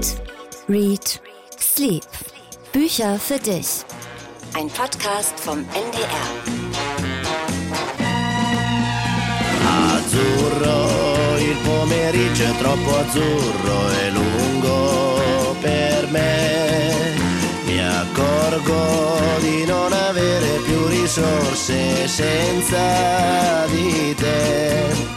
Eat, Read, Sleep. Bücher für dich. Ein Podcast vom NDR. Azzurro, il pomeriggio è troppo azzurro e lungo per me. Mi accorgo di non avere più risorse senza di te.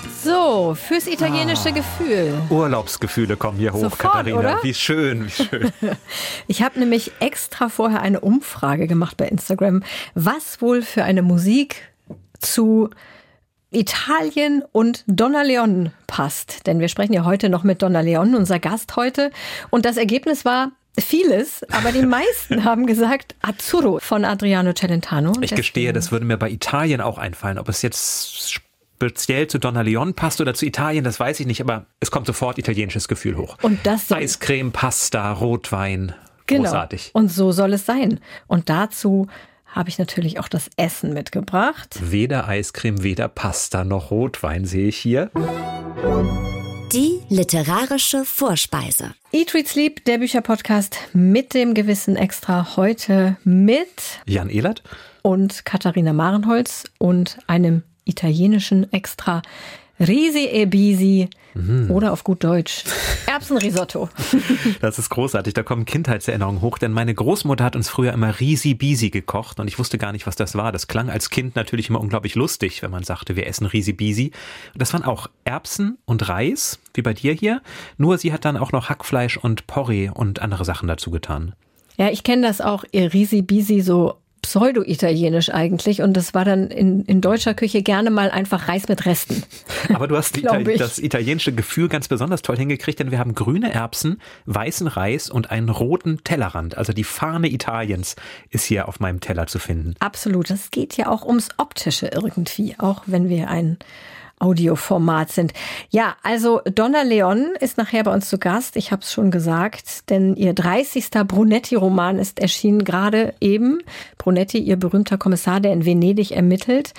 So, fürs italienische Ah. Gefühl. Urlaubsgefühle kommen hier hoch, Sofort, Katharina. oder? Wie schön, wie schön. Ich habe nämlich extra vorher eine Umfrage gemacht bei Instagram, was wohl für eine Musik zu Italien und Donna Leon passt. Denn wir sprechen ja heute noch mit Donna Leon, unser Gast heute. Und das Ergebnis war vieles, aber die meisten haben gesagt Azzurro von Adriano Celentano. Ich gestehe, das würde mir bei Italien auch einfallen. Ob es jetzt speziell zu Donna Leon passt oder zu Italien, das weiß ich nicht, aber es kommt sofort italienisches Gefühl hoch. Und das soll Eiscreme, Pasta, Rotwein. Genau. Großartig. Und so soll es sein. Und dazu habe ich natürlich auch das Essen mitgebracht. Weder Eiscreme, weder Pasta noch Rotwein sehe ich hier. Die literarische Vorspeise. Eat, Read, Sleep, der Bücherpodcast mit dem Gewissen Extra. Heute mit Jan Ehlert? und Katharina Marenholz und einem italienischen Extra Risi e Bisi oder auf gut Deutsch Erbsenrisotto. Das ist großartig. Da kommen Kindheitserinnerungen hoch, denn meine Großmutter hat uns früher immer Risi Bisi gekocht und ich wusste gar nicht, was das war. Das klang als Kind natürlich immer unglaublich lustig, wenn man sagte, wir essen Risi Bisi. Und das waren auch Erbsen und Reis, wie bei dir hier. Nur sie hat dann auch noch Hackfleisch und Porree und andere Sachen dazu getan. Ja, ich kenne das auch, ihr Risi Bisi so pseudo-italienisch eigentlich und das war dann in, in deutscher Küche gerne mal einfach Reis mit Resten. Aber du hast Itali- ich. das italienische Gefühl ganz besonders toll hingekriegt, denn wir haben grüne Erbsen, weißen Reis und einen roten Tellerrand. Also die Fahne Italiens ist hier auf meinem Teller zu finden. Absolut. Es geht ja auch ums Optische irgendwie, auch wenn wir ein Audioformat sind. Ja, also Donna Leon ist nachher bei uns zu Gast. Ich habe es schon gesagt, denn ihr 30. Brunetti-Roman ist erschienen gerade eben. Brunetti, ihr berühmter Kommissar, der in Venedig ermittelt.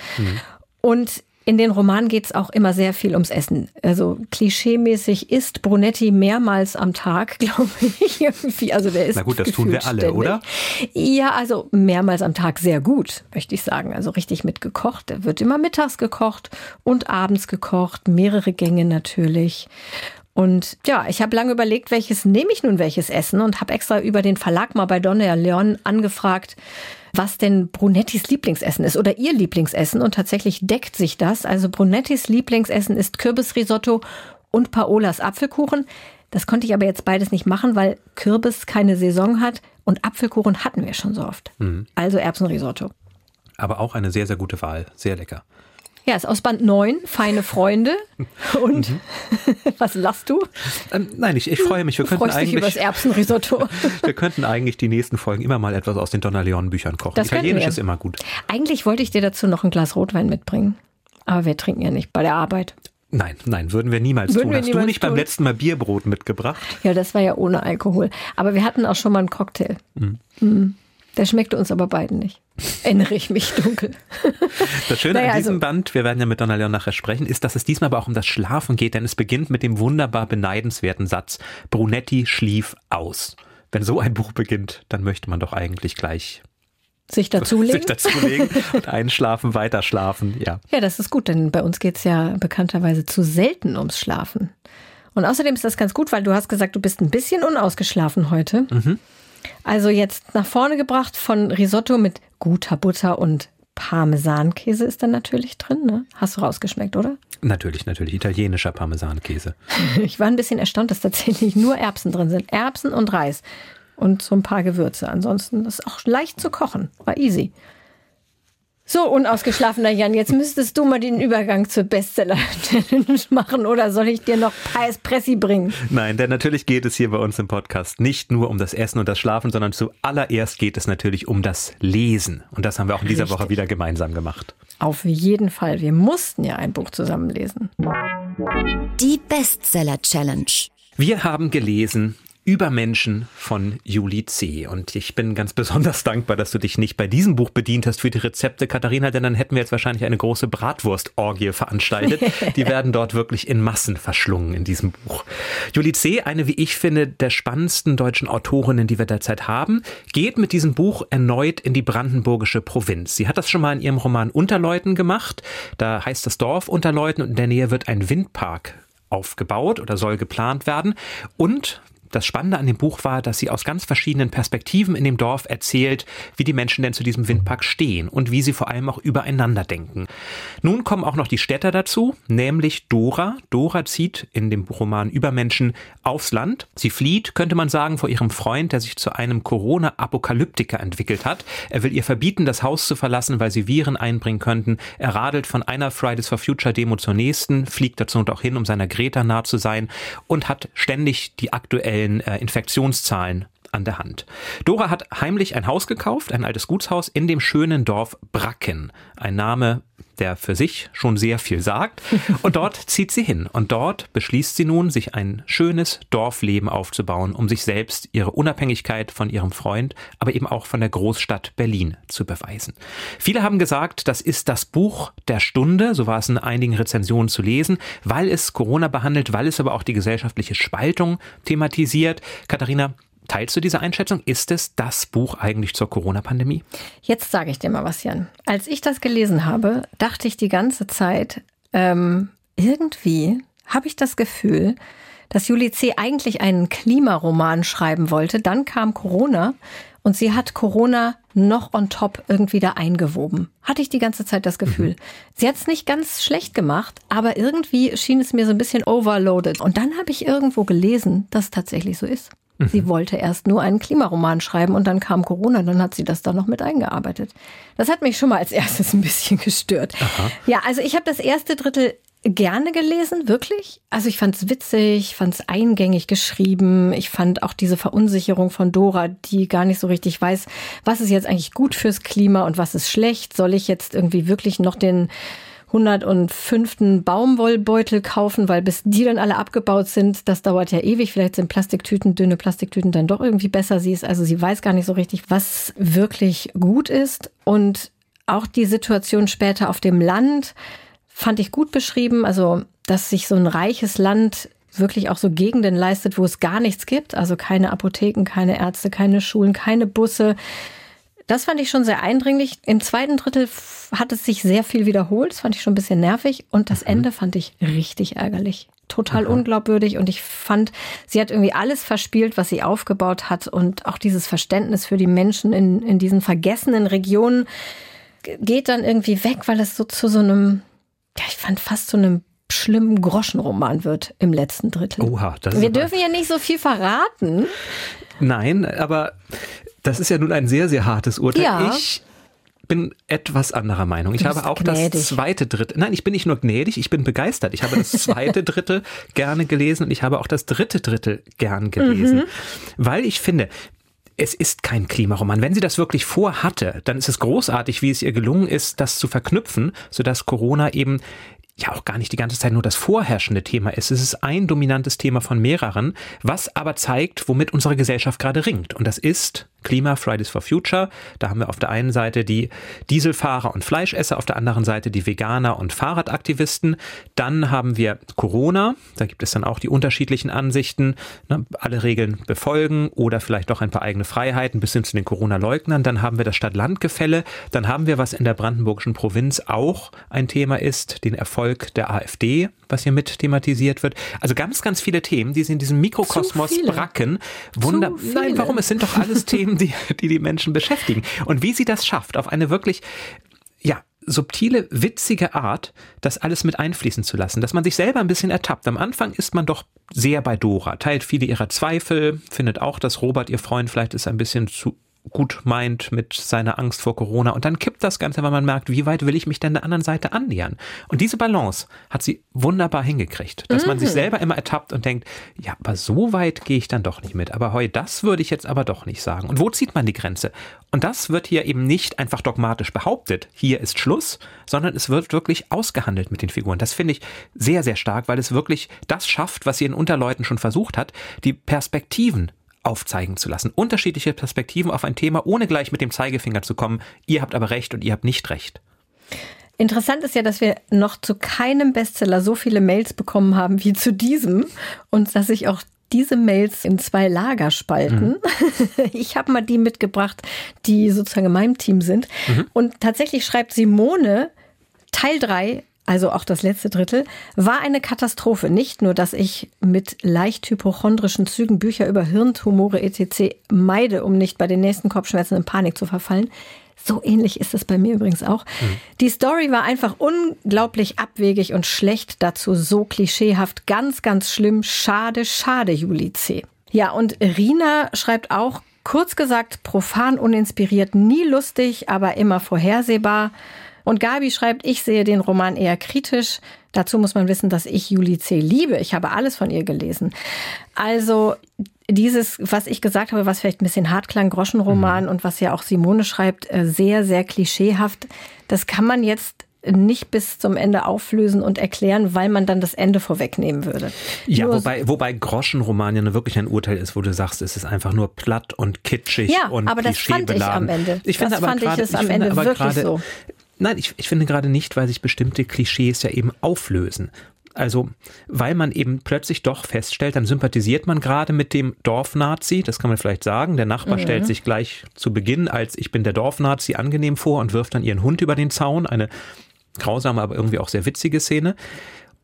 Und in den Romanen geht es auch immer sehr viel ums Essen. Also klischeemäßig isst Brunetti mehrmals am Tag, glaube ich. Irgendwie. Also der ist Na gut, das tun wir alle, ständig. oder? Ja, also mehrmals am Tag sehr gut, möchte ich sagen. Also richtig mit gekocht. Er wird immer mittags gekocht und abends gekocht, mehrere Gänge natürlich. Und ja, ich habe lange überlegt, welches nehme ich nun welches Essen und habe extra über den Verlag mal bei Donna Leon angefragt, was denn Brunettis Lieblingsessen ist oder ihr Lieblingsessen. Und tatsächlich deckt sich das. Also Brunettis Lieblingsessen ist Kürbisrisotto und Paolas Apfelkuchen. Das konnte ich aber jetzt beides nicht machen, weil Kürbis keine Saison hat und Apfelkuchen hatten wir schon so oft. Also Erbsenrisotto. Aber auch eine sehr, sehr gute Wahl. Sehr lecker. Ja, ist aus Band 9, Feine Freunde. Und was lachst du? Ähm, nein, ich, ich freue mich. Wir könnten, freust dich übers eigentlich, Erbsenrisotto. wir könnten eigentlich die nächsten Folgen immer mal etwas aus den Donna Leon Büchern kochen. Das Italienisch ist immer gut. Eigentlich wollte ich dir dazu noch ein Glas Rotwein mitbringen. Aber wir trinken ja nicht bei der Arbeit. Nein, nein, würden wir niemals Würden tun. wir Hast niemals du nicht beim tun. letzten Mal Bierbrot mitgebracht? Ja, das war ja ohne Alkohol. Aber wir hatten auch schon mal einen Cocktail. Mhm. Der schmeckte uns aber beiden nicht. Erinnere ich mich dunkel. Das Schöne Naja, an diesem also- Band, wir werden ja mit Donna Leon nachher sprechen, ist, dass es diesmal aber auch um das Schlafen geht, denn es beginnt mit dem wunderbar beneidenswerten Satz, Brunetti schlief aus. Wenn so ein Buch beginnt, dann möchte man doch eigentlich gleich Sich dazulegen? sich dazulegen und einschlafen, weiter schlafen. Ja. Ja, das ist gut, denn bei uns geht's ja bekannterweise zu selten ums Schlafen. Und außerdem ist das ganz gut, weil du hast gesagt, du bist ein bisschen unausgeschlafen heute. Also jetzt nach vorne gebracht von Risotto mit guter Butter und Parmesankäse ist dann natürlich drin. Ne? Hast du rausgeschmeckt, oder? Natürlich, natürlich, italienischer Parmesankäse. Ich war ein bisschen erstaunt, dass tatsächlich nur Erbsen drin sind. Erbsen und Reis. Und so ein paar Gewürze. Ansonsten ist auch leicht zu kochen. War easy. So, unausgeschlafener Jan, jetzt müsstest du mal den Übergang zur Bestseller-Challenge machen oder soll ich dir noch Pais Pressi bringen? Nein, denn natürlich geht es hier bei uns im Podcast nicht nur um das Essen und das Schlafen, sondern zuallererst geht es natürlich um das Lesen. Und das haben wir auch in dieser Richtig. Woche wieder gemeinsam gemacht. Auf jeden Fall. Wir mussten ja ein Buch zusammenlesen. Die Bestseller Challenge. Wir haben gelesen Übermenschen von Juli C. Und ich bin ganz besonders dankbar, dass du dich nicht bei diesem Buch bedient hast für die Rezepte, Katharina, denn dann hätten wir jetzt wahrscheinlich eine große Bratwurstorgie veranstaltet. Die werden dort wirklich in Massen verschlungen in diesem Buch. Juli C., eine, wie ich finde, der spannendsten deutschen Autorinnen, die wir derzeit haben, geht mit diesem Buch erneut in die brandenburgische Provinz. Sie hat das schon mal in ihrem Roman Unterleuten gemacht. Da heißt das Dorf Unterleuten und in der Nähe wird ein Windpark aufgebaut oder soll geplant werden. Und das Spannende an dem Buch war, dass sie aus ganz verschiedenen Perspektiven in dem Dorf erzählt, wie die Menschen denn zu diesem Windpark stehen und wie sie vor allem auch übereinander denken. Nun kommen auch noch die Städter dazu, nämlich Dora. Dora zieht in dem Roman Übermenschen aufs Land. Sie flieht, könnte man sagen, vor ihrem Freund, der sich zu einem Corona-Apokalyptiker entwickelt hat. Er will ihr verbieten, das Haus zu verlassen, weil sie Viren einbringen könnten. Er radelt von einer Fridays for Future Demo zur nächsten, fliegt dazu und auch hin, um seiner Greta nah zu sein und hat ständig die aktuellen aktuellen äh, Infektionszahlen an der Hand. Dora hat heimlich ein Haus gekauft, ein altes Gutshaus in dem schönen Dorf Bracken. Ein Name, der für sich schon sehr viel sagt. Und dort zieht sie hin. Und dort beschließt sie nun, sich ein schönes Dorfleben aufzubauen, um sich selbst ihre Unabhängigkeit von ihrem Freund, aber eben auch von der Großstadt Berlin zu beweisen. Viele haben gesagt, das ist das Buch der Stunde, so war es in einigen Rezensionen zu lesen, weil es Corona behandelt, weil es aber auch die gesellschaftliche Spaltung thematisiert. Katharina, Teilst du diese Einschätzung? Ist es das Buch eigentlich zur Corona-Pandemie? Jetzt sage ich dir mal was, Jan. Als ich das gelesen habe, dachte ich die ganze Zeit, ähm, irgendwie habe ich das Gefühl, dass Julie C. eigentlich einen Klimaroman schreiben wollte. Dann kam Corona und sie hat Corona noch on top irgendwie da eingewoben. Hatte ich die ganze Zeit das Gefühl. Mhm. Sie hat es nicht ganz schlecht gemacht, aber irgendwie schien es mir so ein bisschen overloaded. Und dann habe ich irgendwo gelesen, dass es tatsächlich so ist. Mhm. Sie wollte erst nur einen Klimaroman schreiben und dann kam Corona, dann hat sie das da noch mit eingearbeitet. Das hat mich schon mal als erstes ein bisschen gestört. Aha. Ja, also ich habe das erste Drittel gerne gelesen, wirklich. Also ich fand es witzig, fand es eingängig geschrieben. Ich fand auch diese Verunsicherung von Dora, die gar nicht so richtig weiß, was ist jetzt eigentlich gut fürs Klima und was ist schlecht. Soll ich jetzt irgendwie wirklich noch den 105. Baumwollbeutel kaufen, weil bis die dann alle abgebaut sind, das dauert ja ewig. Vielleicht sind Plastiktüten, dünne Plastiktüten dann doch irgendwie besser. Sie ist also, sie weiß gar nicht so richtig, was wirklich gut ist. Und auch die Situation später auf dem Land fand ich gut beschrieben. Also, dass sich so ein reiches Land wirklich auch so Gegenden leistet, wo es gar nichts gibt. Also keine Apotheken, keine Ärzte, keine Schulen, keine Busse. Das fand ich schon sehr eindringlich. Im zweiten Drittel hat es sich sehr viel wiederholt. Das fand ich schon ein bisschen nervig. Und das mhm. Ende fand ich richtig ärgerlich. Total Aha. unglaubwürdig. Und ich fand, sie hat irgendwie alles verspielt, was sie aufgebaut hat. Und auch dieses Verständnis für die Menschen in, in diesen vergessenen Regionen geht dann irgendwie weg, weil es so zu so einem, ja, ich fand fast zu einem schlimmen Groschenroman wird im letzten Drittel. Oha, das Wir dürfen ja nicht so viel verraten. Nein, aber das ist ja nun ein sehr, sehr hartes Urteil. Ja. Ich bin etwas anderer Meinung. Ich habe auch gnädig. das zweite Drittel. Nein, ich bin nicht nur gnädig, ich bin begeistert. Ich habe das zweite Drittel gerne gelesen und ich habe auch das dritte Drittel gern gelesen. Mhm. Weil ich finde, es ist kein Klimaroman. Wenn sie das wirklich vorhatte, dann ist es großartig, wie es ihr gelungen ist, das zu verknüpfen, sodass Corona eben ja auch gar nicht die ganze Zeit nur das vorherrschende Thema ist. Es ist ein dominantes Thema von mehreren, was aber zeigt, womit unsere Gesellschaft gerade ringt. Und das ist Klima, Fridays for Future. Da haben wir auf der einen Seite die Dieselfahrer und Fleischesser, auf der anderen Seite die Veganer und Fahrradaktivisten. Dann haben wir Corona. Da gibt es dann auch die unterschiedlichen Ansichten. Ne, alle Regeln befolgen oder vielleicht doch ein paar eigene Freiheiten bis hin zu den Corona-Leugnern. Dann haben wir das Stadt-Land-Gefälle. Dann haben wir, was in der brandenburgischen Provinz auch ein Thema ist, den Erfolg der AfD, was hier mit thematisiert wird. Also ganz, ganz viele Themen, die sie in diesem Mikrokosmos bracken. Wunder Nein, warum? Es sind doch alles Themen, die, die die Menschen beschäftigen. Und wie sie das schafft, auf eine wirklich, ja, subtile, witzige Art, das alles mit einfließen zu lassen, dass man sich selber ein bisschen ertappt. Am Anfang ist man doch sehr bei Dora, teilt viele ihrer Zweifel, findet auch, dass Robert, ihr Freund, vielleicht ist ein bisschen zu gut meint mit seiner Angst vor Corona. Und dann kippt das Ganze, weil man merkt, wie weit will ich mich denn der anderen Seite annähern? Und diese Balance hat sie wunderbar hingekriegt, dass mhm. man sich mhm. selber immer ertappt und denkt, ja, aber so weit gehe ich dann doch nicht mit. Aber heu, das würde ich jetzt aber doch nicht sagen. Und wo zieht man die Grenze? Und das wird hier eben nicht einfach dogmatisch behauptet, hier ist Schluss, sondern es wird wirklich ausgehandelt mit den Figuren. Das finde ich sehr, sehr stark, weil es wirklich das schafft, was sie in Unterleuten schon versucht hat, die Perspektiven aufzeigen zu lassen. Unterschiedliche Perspektiven auf ein Thema, ohne gleich mit dem Zeigefinger zu kommen. Ihr habt aber recht und ihr habt nicht recht. Interessant ist ja, dass wir noch zu keinem Bestseller so viele Mails bekommen haben wie zu diesem und dass sich auch diese Mails in zwei Lager spalten. Mhm. Ich habe mal die mitgebracht, die sozusagen in meinem Team sind. Mhm. Und tatsächlich schreibt Simone Teil 3 also auch das letzte Drittel, war eine Katastrophe. Nicht nur, dass ich mit leicht hypochondrischen Zügen Bücher über Hirntumore etc. meide, um nicht bei den nächsten Kopfschmerzen in Panik zu verfallen. So ähnlich ist es bei mir übrigens auch. Mhm. Die Story war einfach unglaublich abwegig und schlecht, dazu so klischeehaft, ganz, ganz schlimm. Schade, schade, Juli C. Ja, und Rina schreibt auch, kurz gesagt, profan uninspiriert, nie lustig, aber immer vorhersehbar. Und Gabi schreibt, ich sehe den Roman eher kritisch. Dazu muss man wissen, dass ich Julie C. liebe. Ich habe alles von ihr gelesen. Also dieses, was ich gesagt habe, was vielleicht ein bisschen hart klang, Groschenroman mhm. und was ja auch Simone schreibt, äh, sehr, sehr klischeehaft, das kann man jetzt nicht bis zum Ende auflösen und erklären, weil man dann das Ende vorwegnehmen würde. Ja, nur wobei, wobei Groschenroman ja wirklich ein Urteil ist, wo du sagst, es ist einfach nur platt und kitschig ja, und aber das fand ich am Ende. Ich finde das aber fand grade, ich es am Ende wirklich grade, so. Nein, ich, ich finde gerade nicht, weil sich bestimmte Klischees ja eben auflösen. Also, weil man eben plötzlich doch feststellt, dann sympathisiert man gerade mit dem Dorfnazi, das kann man vielleicht sagen. Der Nachbar mhm. stellt sich gleich zu Beginn als ich bin der Dorfnazi angenehm vor und wirft dann ihren Hund über den Zaun. Eine grausame, aber irgendwie auch sehr witzige Szene.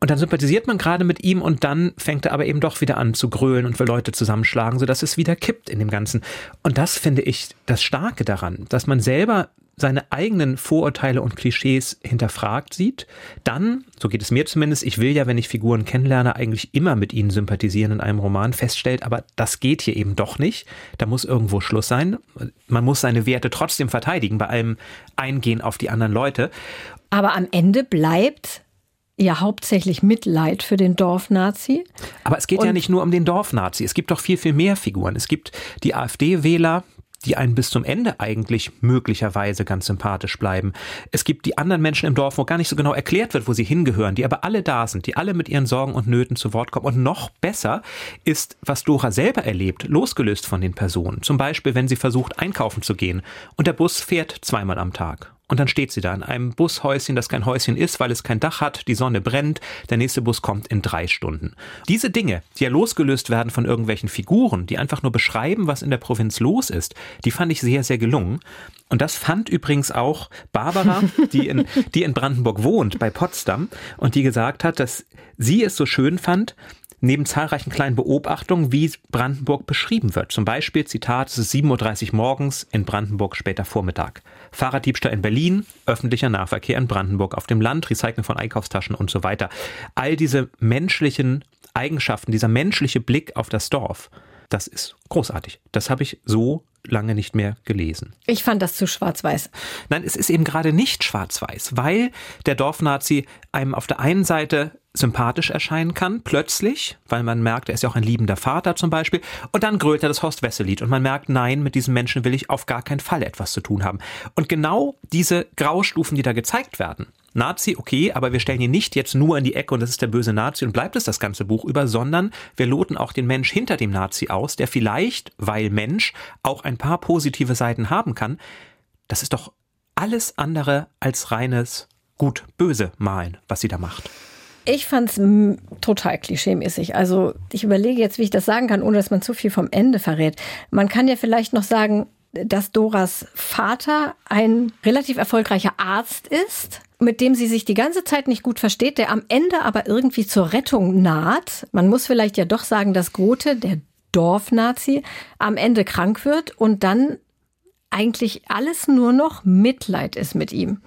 Und dann sympathisiert man gerade mit ihm und dann fängt er aber eben doch wieder an zu grölen und will Leute zusammenschlagen, sodass es wieder kippt in dem Ganzen. Und das finde ich das Starke daran, dass man selber seine eigenen Vorurteile und Klischees hinterfragt sieht, dann, so geht es mir zumindest, ich will ja, wenn ich Figuren kennenlerne, eigentlich immer mit ihnen sympathisieren in einem Roman, feststellt, aber das geht hier eben doch nicht. Da muss irgendwo Schluss sein. Man muss seine Werte trotzdem verteidigen, bei allem Eingehen auf die anderen Leute. Aber am Ende bleibt ja hauptsächlich Mitleid für den Dorfnazi. Aber es geht Und ja nicht nur um den Dorfnazi. Es gibt doch viel, viel mehr Figuren. Es gibt die AfD-Wähler, die einen bis zum Ende eigentlich möglicherweise ganz sympathisch bleiben. Es gibt die anderen Menschen im Dorf, wo gar nicht so genau erklärt wird, wo sie hingehören, die aber alle da sind, die alle mit ihren Sorgen und Nöten zu Wort kommen. Und noch besser ist, was Dora selber erlebt, losgelöst von den Personen. Zum Beispiel, wenn sie versucht, einkaufen zu gehen und der Bus fährt zweimal am Tag. Und dann steht sie da in einem Bushäuschen, das kein Häuschen ist, weil es kein Dach hat, die Sonne brennt, der nächste Bus kommt in drei Stunden. Diese Dinge, die ja losgelöst werden von irgendwelchen Figuren, die einfach nur beschreiben, was in der Provinz los ist, die fand ich sehr, sehr gelungen. Und das fand übrigens auch Barbara, die in, die in Brandenburg wohnt, bei Potsdam, und die gesagt hat, dass sie es so schön fand, neben zahlreichen kleinen Beobachtungen, wie Brandenburg beschrieben wird. Zum Beispiel, Zitat, es ist 7.30 Uhr morgens, in Brandenburg später Vormittag. Fahrraddiebstahl in Berlin, öffentlicher Nahverkehr in Brandenburg auf dem Land, Recycling von Einkaufstaschen und so weiter. All diese menschlichen Eigenschaften, dieser menschliche Blick auf das Dorf, das ist großartig. Das habe ich so lange nicht mehr gelesen. Ich fand das zu schwarz-weiß. Nein, es ist eben gerade nicht schwarz-weiß, weil der Dorfnazi einem auf der einen Seite sympathisch erscheinen kann, plötzlich, weil man merkt, er ist ja auch ein liebender Vater zum Beispiel, und dann grölt er das Horst Wessel-Lied und man merkt, nein, mit diesem Menschen will ich auf gar keinen Fall etwas zu tun haben. Und genau diese Graustufen, die da gezeigt werden, Nazi, okay, aber wir stellen ihn nicht jetzt nur in die Ecke und das ist der böse Nazi und bleibt es das ganze Buch über, sondern wir loten auch den Mensch hinter dem Nazi aus, der vielleicht, weil Mensch, auch ein paar positive Seiten haben kann. Das ist doch alles andere als reines gut-böse Malen, was sie da macht. Ich fand es total klischeemäßig. Also ich überlege jetzt, wie ich das sagen kann, ohne dass man zu viel vom Ende verrät. Man kann ja vielleicht noch sagen, dass Doras Vater ein relativ erfolgreicher Arzt ist, mit dem sie sich die ganze Zeit nicht gut versteht, der am Ende aber irgendwie zur Rettung naht. Man muss vielleicht ja doch sagen, dass Grote, der Dorfnazi, am Ende krank wird und dann eigentlich alles nur noch Mitleid ist mit ihm.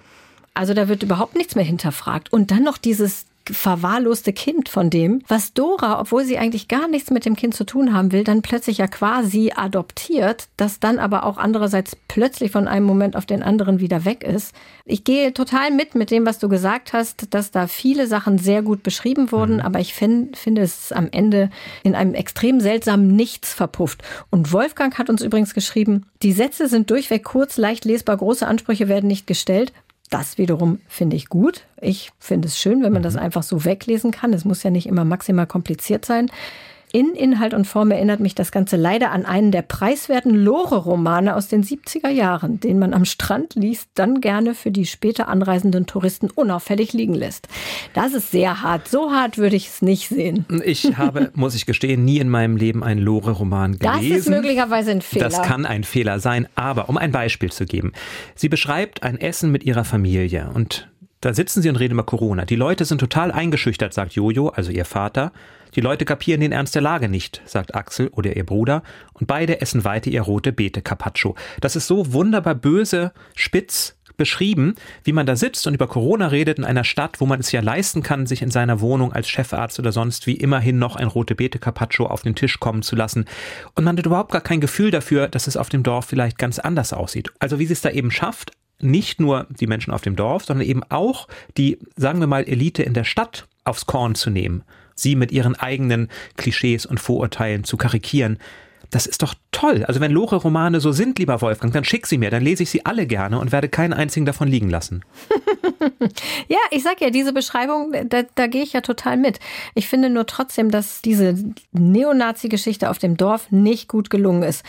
Also da wird überhaupt nichts mehr hinterfragt. Und dann noch dieses verwahrloste Kind von dem, was Dora, obwohl sie eigentlich gar nichts mit dem Kind zu tun haben will, dann plötzlich ja quasi adoptiert, das dann aber auch andererseits plötzlich von einem Moment auf den anderen wieder weg ist. Ich gehe total mit mit dem, was du gesagt hast, dass da viele Sachen sehr gut beschrieben wurden, mhm. aber ich find, finde es am Ende in einem extrem seltsamen Nichts verpufft. Und Wolfgang hat uns übrigens geschrieben, die Sätze sind durchweg kurz, leicht lesbar, große Ansprüche werden nicht gestellt. Das wiederum finde ich gut. Ich finde es schön, wenn man das mhm. einfach so weglesen kann. Es muss ja nicht immer maximal kompliziert sein. In Inhalt und Form erinnert mich das Ganze leider an einen der preiswerten Lore-Romane aus den 70er Jahren, den man am Strand liest, dann gerne für die später anreisenden Touristen unauffällig liegen lässt. Das ist sehr hart. So hart würde ich es nicht sehen. Ich habe, muss ich gestehen, nie in meinem Leben einen Lore-Roman gelesen. Das ist möglicherweise ein Fehler. Das kann ein Fehler sein, aber um ein Beispiel zu geben. Sie beschreibt ein Essen mit ihrer Familie und da sitzen sie und reden über Corona. Die Leute sind total eingeschüchtert, sagt Jojo, also ihr Vater. Die Leute kapieren den Ernst der Lage nicht, sagt Axel oder ihr Bruder. Und beide essen weiter ihr rote Beete Carpaccio. Das ist so wunderbar böse, spitz beschrieben, wie man da sitzt und über Corona redet in einer Stadt, wo man es ja leisten kann, sich in seiner Wohnung als Chefarzt oder sonst wie immerhin noch ein rote Beete Carpaccio auf den Tisch kommen zu lassen. Und man hat überhaupt gar kein Gefühl dafür, dass es auf dem Dorf vielleicht ganz anders aussieht. Also wie sie es da eben schafft, nicht nur die Menschen auf dem Dorf, sondern eben auch die, sagen wir mal, Elite in der Stadt aufs Korn zu nehmen, sie mit ihren eigenen Klischees und Vorurteilen zu karikieren. Das ist doch toll. Also wenn Lore-Romane so sind, lieber Wolfgang, dann schick sie mir, dann lese ich sie alle gerne und werde keinen einzigen davon liegen lassen. ja, ich sag ja, diese Beschreibung, da, da gehe ich ja total mit. Ich finde nur trotzdem, dass diese Neonazi-Geschichte auf dem Dorf nicht gut gelungen ist.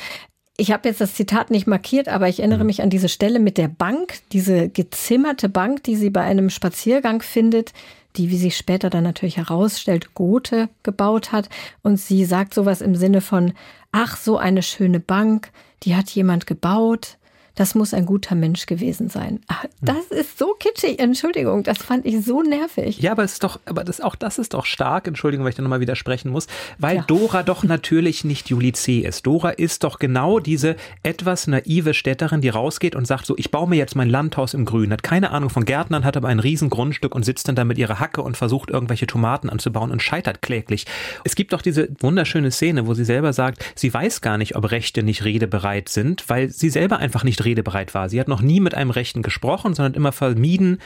Ich habe jetzt das Zitat nicht markiert, aber ich erinnere mhm. mich an diese Stelle mit der Bank, diese gezimmerte Bank, die sie bei einem Spaziergang findet, die, wie sich später dann natürlich herausstellt, Gothe gebaut hat. Und sie sagt sowas im Sinne von, ach, so eine schöne Bank, die hat jemand gebaut das muss ein guter Mensch gewesen sein. Ah, das ist so kitschig, Entschuldigung, das fand ich so nervig. Ja, aber es ist doch, aber das, auch das ist doch stark, Entschuldigung, weil ich da nochmal widersprechen muss, weil ja. Dora doch natürlich nicht Julie C. ist. Dora ist doch genau diese etwas naive Städterin, die rausgeht und sagt so, ich baue mir jetzt mein Landhaus im Grün, hat keine Ahnung von Gärtnern, hat aber ein riesen Grundstück und sitzt dann da mit ihrer Hacke und versucht irgendwelche Tomaten anzubauen und scheitert kläglich. Es gibt doch diese wunderschöne Szene, wo sie selber sagt, sie weiß gar nicht, ob Rechte nicht redebereit sind, weil sie selber einfach nicht redebereit war. Sie hat noch nie mit einem Rechten gesprochen, sondern immer vermieden,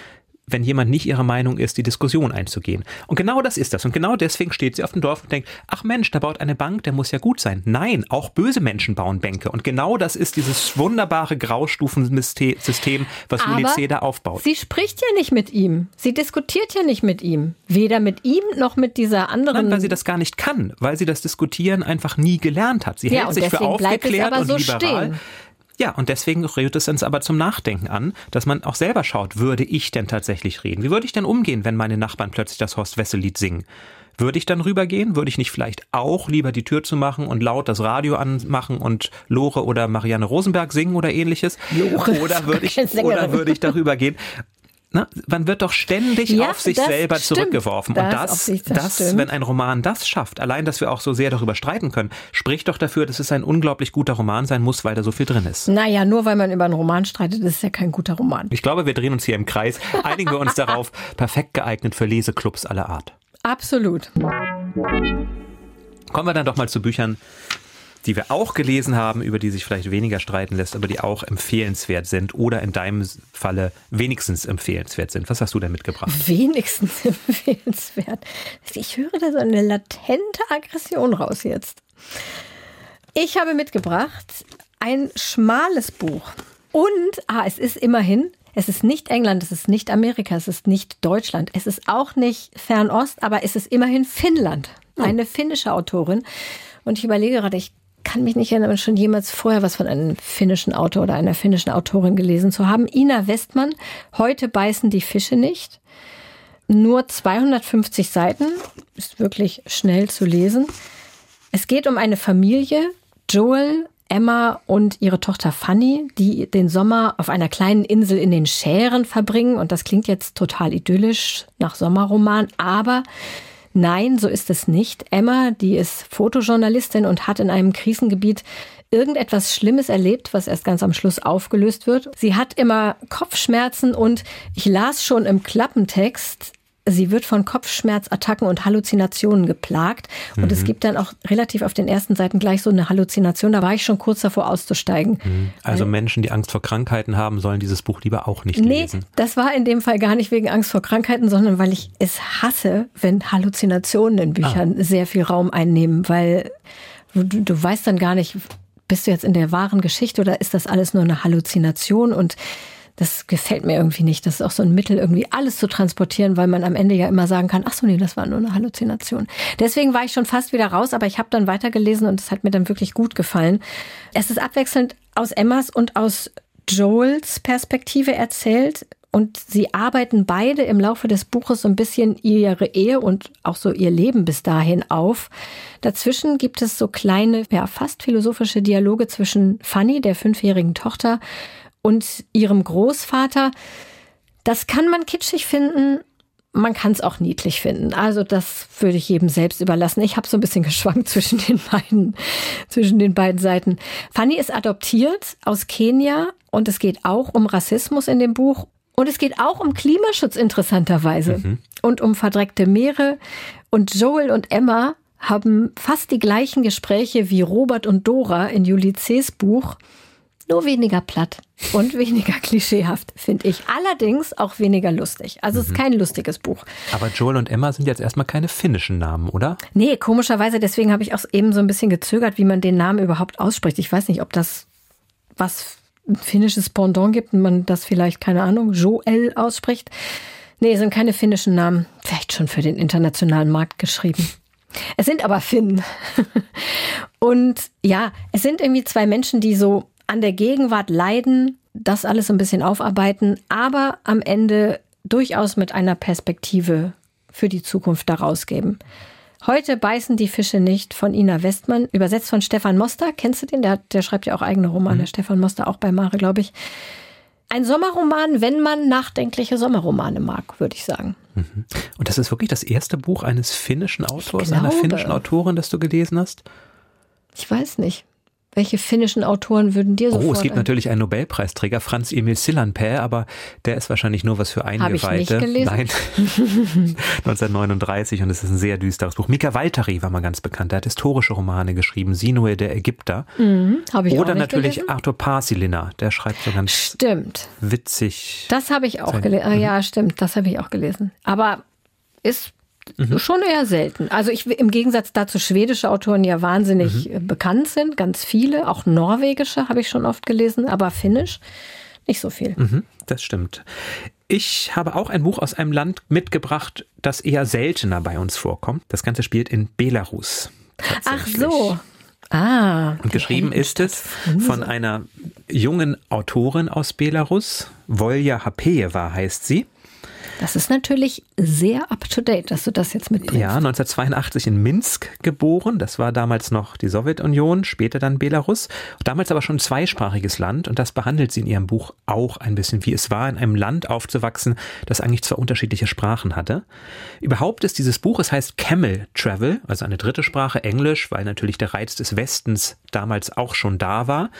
wenn jemand nicht ihrer Meinung ist, die Diskussion einzugehen. Und genau das ist das. Und genau deswegen steht sie auf dem Dorf und denkt, ach Mensch, da baut eine Bank, der muss ja gut sein. Nein, auch böse Menschen bauen Bänke. Und genau das ist dieses wunderbare Graustufensystem, was Juli da aufbaut. Sie spricht ja nicht mit ihm. Sie diskutiert ja nicht mit ihm. Weder mit ihm noch mit dieser anderen. Nein, weil sie das gar nicht kann, weil sie das Diskutieren einfach nie gelernt hat. Sie ja, hält sich für aufgeklärt und liberal. Stehen. Ja, und deswegen rührt es uns aber zum Nachdenken an, dass man auch selber schaut, würde ich denn tatsächlich reden? Wie würde ich denn umgehen, wenn meine Nachbarn plötzlich das Horst Wessel-Lied singen? Würde ich dann rübergehen? Würde ich nicht vielleicht auch lieber die Tür zu machen und laut das Radio anmachen und Lore oder Marianne Rosenberg singen oder ähnliches? Lore. Oder würde ich, oder würde ich darüber gehen? Na, man wird doch ständig ja, auf sich selber stimmt. zurückgeworfen. Und das, das, das wenn ein Roman das schafft, allein, dass wir auch so sehr darüber streiten können, spricht doch dafür, dass es ein unglaublich guter Roman sein muss, weil da so viel drin ist. Naja, nur weil man über einen Roman streitet, ist es ja kein guter Roman. Ich glaube, wir drehen uns hier im Kreis. Einigen wir uns darauf, perfekt geeignet für Leseclubs aller Art. Absolut. Kommen wir dann doch mal zu Büchern, die wir auch gelesen haben, über die sich vielleicht weniger streiten lässt, aber die auch empfehlenswert sind oder in deinem Falle wenigstens empfehlenswert sind. Was hast du denn mitgebracht? Wenigstens empfehlenswert. Ich höre da so eine latente Aggression raus jetzt. Ich habe mitgebracht ein schmales Buch. Und, ah, es ist immerhin, es ist nicht England, es ist nicht Amerika, es ist nicht Deutschland, es ist auch nicht Fernost, aber es ist immerhin Finnland. Oh. Eine finnische Autorin. Und ich überlege gerade, ich kann mich nicht erinnern, schon jemals vorher was von einem finnischen Autor oder einer finnischen Autorin gelesen zu haben. Ina Westmann, heute beißen die Fische nicht. Nur 250 Seiten, ist wirklich schnell zu lesen. Es geht um eine Familie, Joel, Emma und ihre Tochter Fanny, die den Sommer auf einer kleinen Insel in den Schären verbringen. Und das klingt jetzt total idyllisch nach Sommerroman, aber Nein, so ist es nicht. Emma, die ist Fotojournalistin und hat in einem Krisengebiet irgendetwas Schlimmes erlebt, was erst ganz am Schluss aufgelöst wird. Sie hat immer Kopfschmerzen und ich las schon im Klappentext, Sie wird von Kopfschmerzattacken und Halluzinationen geplagt. Und mhm. es gibt dann auch relativ auf den ersten Seiten gleich so eine Halluzination. Da war ich schon kurz davor auszusteigen. Mhm. Also Menschen, die Angst vor Krankheiten haben, sollen dieses Buch lieber auch nicht nee, lesen. Das war in dem Fall gar nicht wegen Angst vor Krankheiten, sondern weil ich es hasse, wenn Halluzinationen in Büchern ah. sehr viel Raum einnehmen, weil du, du weißt dann gar nicht, bist du jetzt in der wahren Geschichte oder ist das alles nur eine Halluzination? Und Das gefällt mir irgendwie nicht. Das ist auch so ein Mittel, irgendwie alles zu transportieren, weil man am Ende ja immer sagen kann, ach so, nee, das war nur eine Halluzination. Deswegen war ich schon fast wieder raus, aber ich habe dann weitergelesen und es hat mir dann wirklich gut gefallen. Es ist abwechselnd aus Emmas und aus Joels Perspektive erzählt. Und sie arbeiten beide im Laufe des Buches so ein bisschen ihre Ehe und auch so ihr Leben bis dahin auf. Dazwischen gibt es so kleine, ja, fast philosophische Dialoge zwischen Fanny, der fünfjährigen Tochter, und ihrem Großvater. Das kann man kitschig finden, man kann es auch niedlich finden. Also das würde ich jedem selbst überlassen. Ich habe so ein bisschen geschwankt zwischen den beiden, zwischen den beiden Seiten. Fanny ist adoptiert aus Kenia und es geht auch um Rassismus in dem Buch und es geht auch um Klimaschutz interessanterweise mhm. und um verdreckte Meere. Und Joel und Emma haben fast die gleichen Gespräche wie Robert und Dora in Julie C.'s Buch nur weniger platt und weniger klischeehaft, finde ich. Allerdings auch weniger lustig. Also mhm. es ist mhm. kein lustiges Buch. Aber Joel und Emma sind jetzt erstmal keine finnischen Namen, oder? Nee, komischerweise, deswegen habe ich auch eben so ein bisschen gezögert, wie man den Namen überhaupt ausspricht. Ich weiß nicht, ob das was ein finnisches Pendant gibt und man das vielleicht, keine Ahnung, Joel ausspricht. Nee, sind keine finnischen Namen. Vielleicht schon für den internationalen Markt geschrieben. Es sind aber Finnen. Und ja, es sind irgendwie zwei Menschen, die so an der Gegenwart leiden, das alles ein bisschen aufarbeiten, aber am Ende durchaus mit einer Perspektive für die Zukunft daraus geben. Heute beißen die Fische nicht von Ina Westmann, übersetzt von Stefan Moster. Kennst du den? Der, der schreibt ja auch eigene Romane. Mhm. Stefan Moster auch bei Mare, glaube ich. Ein Sommerroman, wenn man nachdenkliche Sommerromane mag, würde ich sagen. Mhm. Und das ist wirklich das erste Buch eines finnischen Autors, einer finnischen Autorin, das du gelesen hast? Ich weiß nicht. Welche finnischen Autoren würden dir so Oh, es gibt natürlich einen Nobelpreisträger, Franz Emil Sillanpää, aber der ist wahrscheinlich nur was für Eingeweihte. Hab ich nicht gelesen? Nein, 1939 und es ist ein sehr düsteres Buch. Mika Walteri war mal ganz bekannt. Der hat historische Romane geschrieben, Sinue der Ägypter. Mhm, Habe ich Oder auch nicht natürlich gelesen? Arthur Parsilina, der schreibt so ganz Stimmt. witzig. Das habe ich auch gelesen. Ah, ja, stimmt, das habe ich auch gelesen. Aber ist Mhm. Schon eher selten. Also ich im Gegensatz dazu schwedische Autoren ja wahnsinnig mhm. bekannt sind, ganz viele, auch norwegische habe ich schon oft gelesen, aber finnisch nicht so viel. Mhm, das stimmt. Ich habe auch ein Buch aus einem Land mitgebracht, das eher seltener bei uns vorkommt. Das Ganze spielt in Belarus. Ach so. Ah. Und geschrieben ist es von einer jungen Autorin aus Belarus. Volja Hapeeva heißt sie. Das ist natürlich sehr up-to-date, dass du das jetzt mitbringst. Ja, 1982 in Minsk geboren. Das war damals noch die Sowjetunion, später dann Belarus. Damals aber schon ein zweisprachiges Land und das behandelt sie in ihrem Buch auch ein bisschen, wie es war, in einem Land aufzuwachsen, das eigentlich zwar unterschiedliche Sprachen hatte. Überhaupt ist dieses Buch, es heißt Camel Travel, also eine dritte Sprache, Englisch, weil natürlich der Reiz des Westens damals auch schon da war.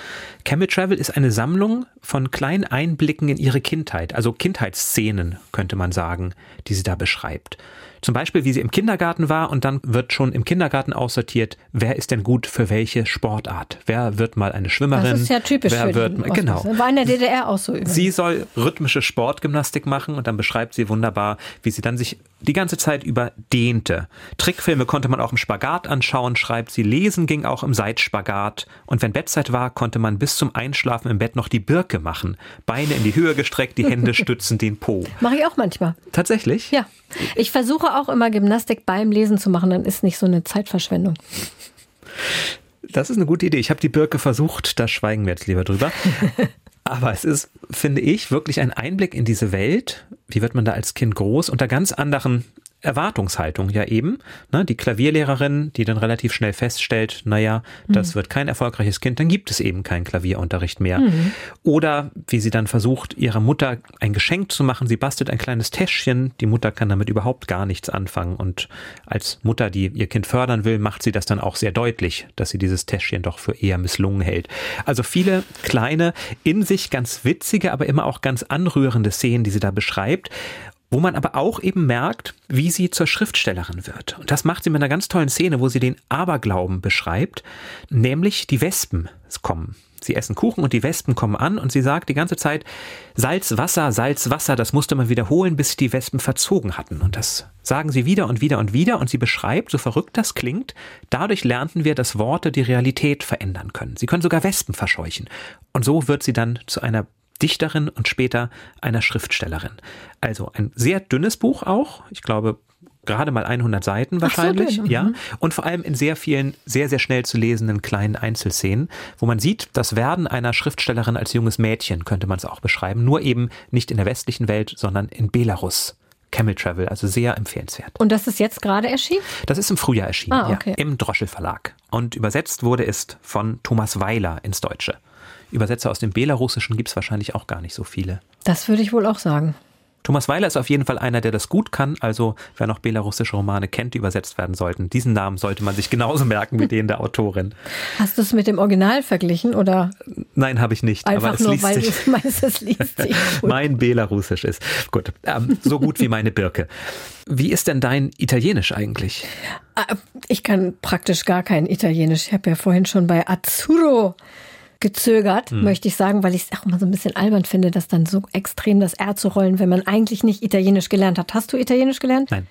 Camel Travel ist eine Sammlung von kleinen Einblicken in ihre Kindheit, also Kindheitsszenen, könnte man sagen, die sie da beschreibt. Zum Beispiel, wie sie im Kindergarten war und dann wird schon im Kindergarten aussortiert, wer ist denn gut für welche Sportart? Wer wird mal eine Schwimmerin? Das ist ja typisch wer für wird, die Genau. War in der DDR auch so übrigens. Sie soll rhythmische Sportgymnastik machen und dann beschreibt sie wunderbar, wie sie dann sich die ganze Zeit über dehnte. Trickfilme konnte man auch im Spagat anschauen, schreibt sie. Lesen ging auch im Seitspagat. Und wenn Bettzeit war, konnte man bis zum Einschlafen im Bett noch die Birke machen. Beine in die Höhe gestreckt, die Hände stützen den Po. Mache ich auch manchmal. Tatsächlich? Ja. Ich versuche auch immer Gymnastik beim Lesen zu machen, dann ist nicht so eine Zeitverschwendung. Das ist eine gute Idee. Ich habe die Birke versucht, da schweigen wir jetzt lieber drüber. Aber es ist, finde ich, wirklich ein Einblick in diese Welt. Wie wird man da als Kind groß unter ganz anderen Erwartungshaltung ja eben. Ne? Die Klavierlehrerin, die dann relativ schnell feststellt, naja, mhm. das wird kein erfolgreiches Kind, dann gibt es eben keinen Klavierunterricht mehr. Mhm. Oder wie sie dann versucht, ihrer Mutter ein Geschenk zu machen. Sie bastelt ein kleines Täschchen. Die Mutter kann damit überhaupt gar nichts anfangen. Und als Mutter, die ihr Kind fördern will, macht sie das dann auch sehr deutlich, dass sie dieses Täschchen doch für eher misslungen hält. Also viele kleine, in sich ganz witzige, aber immer auch ganz anrührende Szenen, die sie da beschreibt wo man aber auch eben merkt, wie sie zur Schriftstellerin wird. Und das macht sie mit einer ganz tollen Szene, wo sie den Aberglauben beschreibt, nämlich die Wespen kommen. Sie essen Kuchen und die Wespen kommen an und sie sagt die ganze Zeit, Salz, Wasser, Salz, Wasser, das musste man wiederholen, bis die Wespen verzogen hatten. Und das sagen sie wieder und wieder und wieder und sie beschreibt, so verrückt das klingt, dadurch lernten wir, dass Worte die Realität verändern können. Sie können sogar Wespen verscheuchen. Und so wird sie dann zu einer Dichterin und später einer Schriftstellerin. Also ein sehr dünnes Buch auch. Ich glaube, gerade mal 100 Seiten wahrscheinlich, so, ja. mhm. Und vor allem in sehr vielen, sehr, sehr schnell zu lesenden kleinen Einzelszenen, wo man sieht, das Werden einer Schriftstellerin als junges Mädchen könnte man es auch beschreiben, nur eben nicht in der westlichen Welt, sondern in Belarus. Camel Travel, also sehr empfehlenswert. Und das ist jetzt gerade erschienen? Das ist im Frühjahr erschienen, Ah, okay. ja, im Droschel Verlag. Und übersetzt wurde es von Thomas Weiler ins Deutsche. Übersetzer aus dem Belarussischen gibt es wahrscheinlich auch gar nicht so viele. Das würde ich wohl auch sagen. Thomas Weiler ist auf jeden Fall einer, der das gut kann. Also wer noch belarussische Romane kennt, die übersetzt werden sollten, diesen Namen sollte man sich genauso merken wie den der Autorin. Hast du es mit dem Original verglichen oder Nein, habe ich nicht. einfach aber es nur, liest weil du sich, meinst, es liest sich gut? mein Belarussisch ist gut, ähm, so gut wie meine Birke. Wie ist denn dein Italienisch eigentlich? Ah, Ich kann praktisch gar kein Italienisch. Ich habe ja vorhin schon bei Azzurro gezögert, Hm. möchte ich sagen, weil ich es auch immer so ein bisschen albern finde, das dann so extrem das R zu rollen, wenn man eigentlich nicht Italienisch gelernt hat. Hast du Italienisch gelernt? Nein.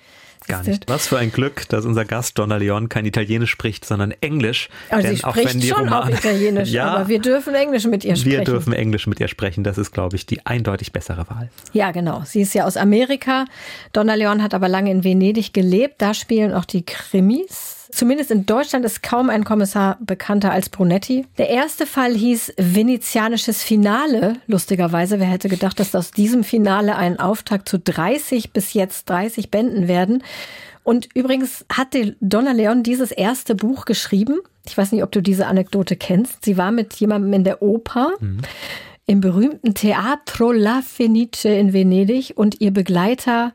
Gar nicht. Was für ein Glück, dass unser Gast Donna Leon kein Italienisch spricht, sondern Englisch. Also Denn sie auch spricht wenn die schon auch Romane, Italienisch, ja, aber wir dürfen Englisch mit ihr sprechen. wir dürfen Englisch mit ihr sprechen. Das ist, glaube ich, die eindeutig bessere Wahl. Ja, genau. Sie ist ja aus Amerika. Donna Leon hat aber lange in Venedig gelebt. Da spielen auch die Krimis. Zumindest in Deutschland ist kaum ein Kommissar bekannter als Brunetti. Der erste Fall hieß Venezianisches Finale. Lustigerweise, wer hätte gedacht, dass aus diesem Finale ein Auftakt zu 30 bis jetzt 30 Bänden werden. Und übrigens hatte Donna Leon dieses erste Buch geschrieben. Ich weiß nicht, ob du diese Anekdote kennst. Sie war mit jemandem in der Oper im berühmten Teatro La Fenice in Venedig und ihr Begleiter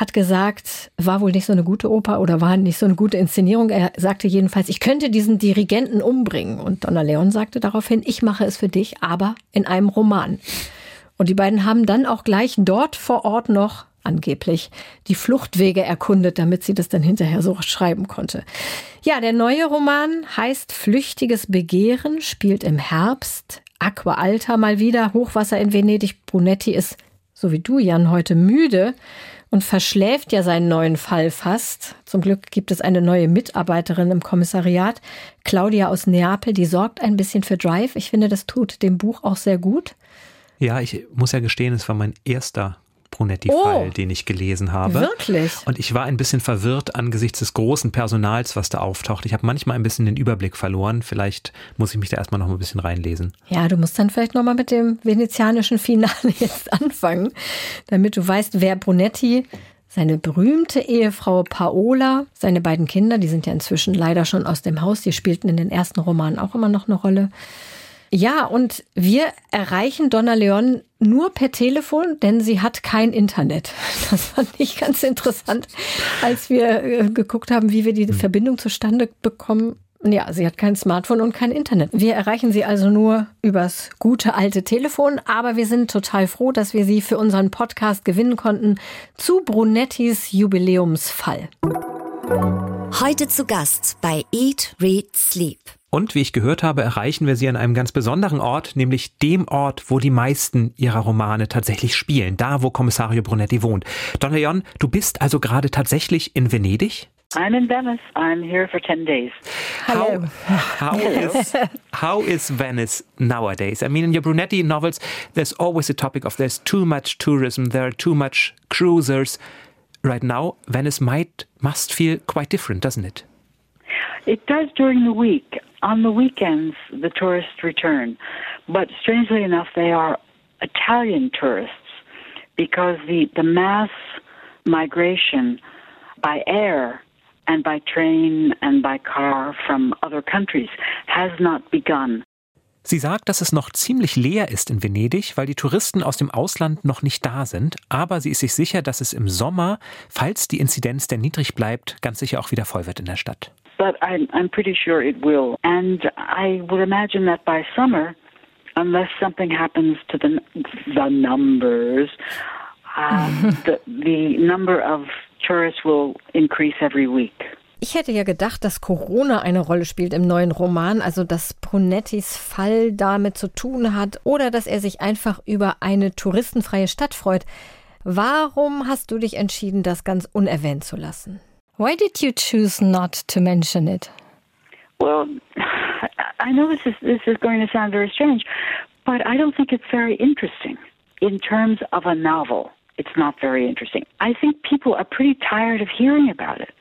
hat gesagt, war wohl nicht so eine gute Oper oder war nicht so eine gute Inszenierung. Er sagte jedenfalls, ich könnte diesen Dirigenten umbringen. Und Donna Leon sagte daraufhin, ich mache es für dich, aber in einem Roman. Und die beiden haben dann auch gleich dort vor Ort noch angeblich die Fluchtwege erkundet, damit sie das dann hinterher so schreiben konnte. Ja, der neue Roman heißt Flüchtiges Begehren, spielt im Herbst. Aqua Alta mal wieder, Hochwasser in Venedig. Brunetti ist, so wie du, Jan, heute müde und verschläft ja seinen neuen Fall fast. Zum Glück gibt es eine neue Mitarbeiterin im Kommissariat, Claudia aus Neapel, die sorgt ein bisschen für Drive. Ich finde, das tut dem Buch auch sehr gut. Ja, ich muss ja gestehen, es war mein erster Brunetti-Fall, Oh. den ich gelesen habe. Wirklich? Und ich war ein bisschen verwirrt angesichts des großen Personals, was da auftaucht. Ich habe manchmal ein bisschen den Überblick verloren. Vielleicht muss ich mich da erstmal noch ein bisschen reinlesen. Ja, du musst dann vielleicht nochmal mit dem venezianischen Finale jetzt anfangen, damit du weißt, wer Brunetti, seine berühmte Ehefrau Paola, seine beiden Kinder, die sind ja inzwischen leider schon aus dem Haus, die spielten in den ersten Romanen auch immer noch eine Rolle. Ja, und wir erreichen Donna Leon nur per Telefon, denn sie hat kein Internet. Das fand ich ganz interessant, als wir äh, geguckt haben, wie wir die Verbindung zustande bekommen. Ja, sie hat kein Smartphone und kein Internet. Wir erreichen sie also nur übers gute alte Telefon, aber wir sind total froh, dass wir sie für unseren Podcast gewinnen konnten zu Brunettis Jubiläumsfall. Heute zu Gast bei Eat, Read, Sleep. Und wie ich gehört habe, erreichen wir sie an einem ganz besonderen Ort, nämlich dem Ort, wo die meisten ihrer Romane tatsächlich spielen, da wo Kommissario Brunetti wohnt. Donna Leon, du bist also gerade tatsächlich in Venedig? I'm in Venice. I'm here for 10 days. Hello. How, how is how is Venice nowadays? I mean, in your Brunetti novels, there's always a topic of there's too much tourism, there are too much cruisers. Right now, Venice might must feel quite different, doesn't it? It does during the week. On the weekends, the tourists return. But strangely enough, they are Italian tourists because the, the mass migration by air and by train and by car from other countries has not begun. Sie sagt, dass es noch ziemlich leer ist in Venedig, weil die Touristen aus dem Ausland noch nicht da sind. Aber sie ist sich sicher, dass es im Sommer, falls die Inzidenz denn niedrig bleibt, ganz sicher auch wieder voll wird in der Stadt. But I'm, I'm pretty sure it will. And I would imagine that by summer, unless something happens to the the numbers, um, the the number of tourists will increase every week. Ich hätte ja gedacht, dass Corona eine Rolle spielt im neuen Roman, also dass Brunettis Fall damit zu tun hat oder dass er sich einfach über eine touristenfreie Stadt freut. Warum hast du dich entschieden, das ganz unerwähnt zu lassen? Why did you choose not to mention it? Well, I know this is this is going to sound very strange, But I don't think it's very interesting. In terms of a novel, it's not very interesting. I think people are pretty tired of hearing about it,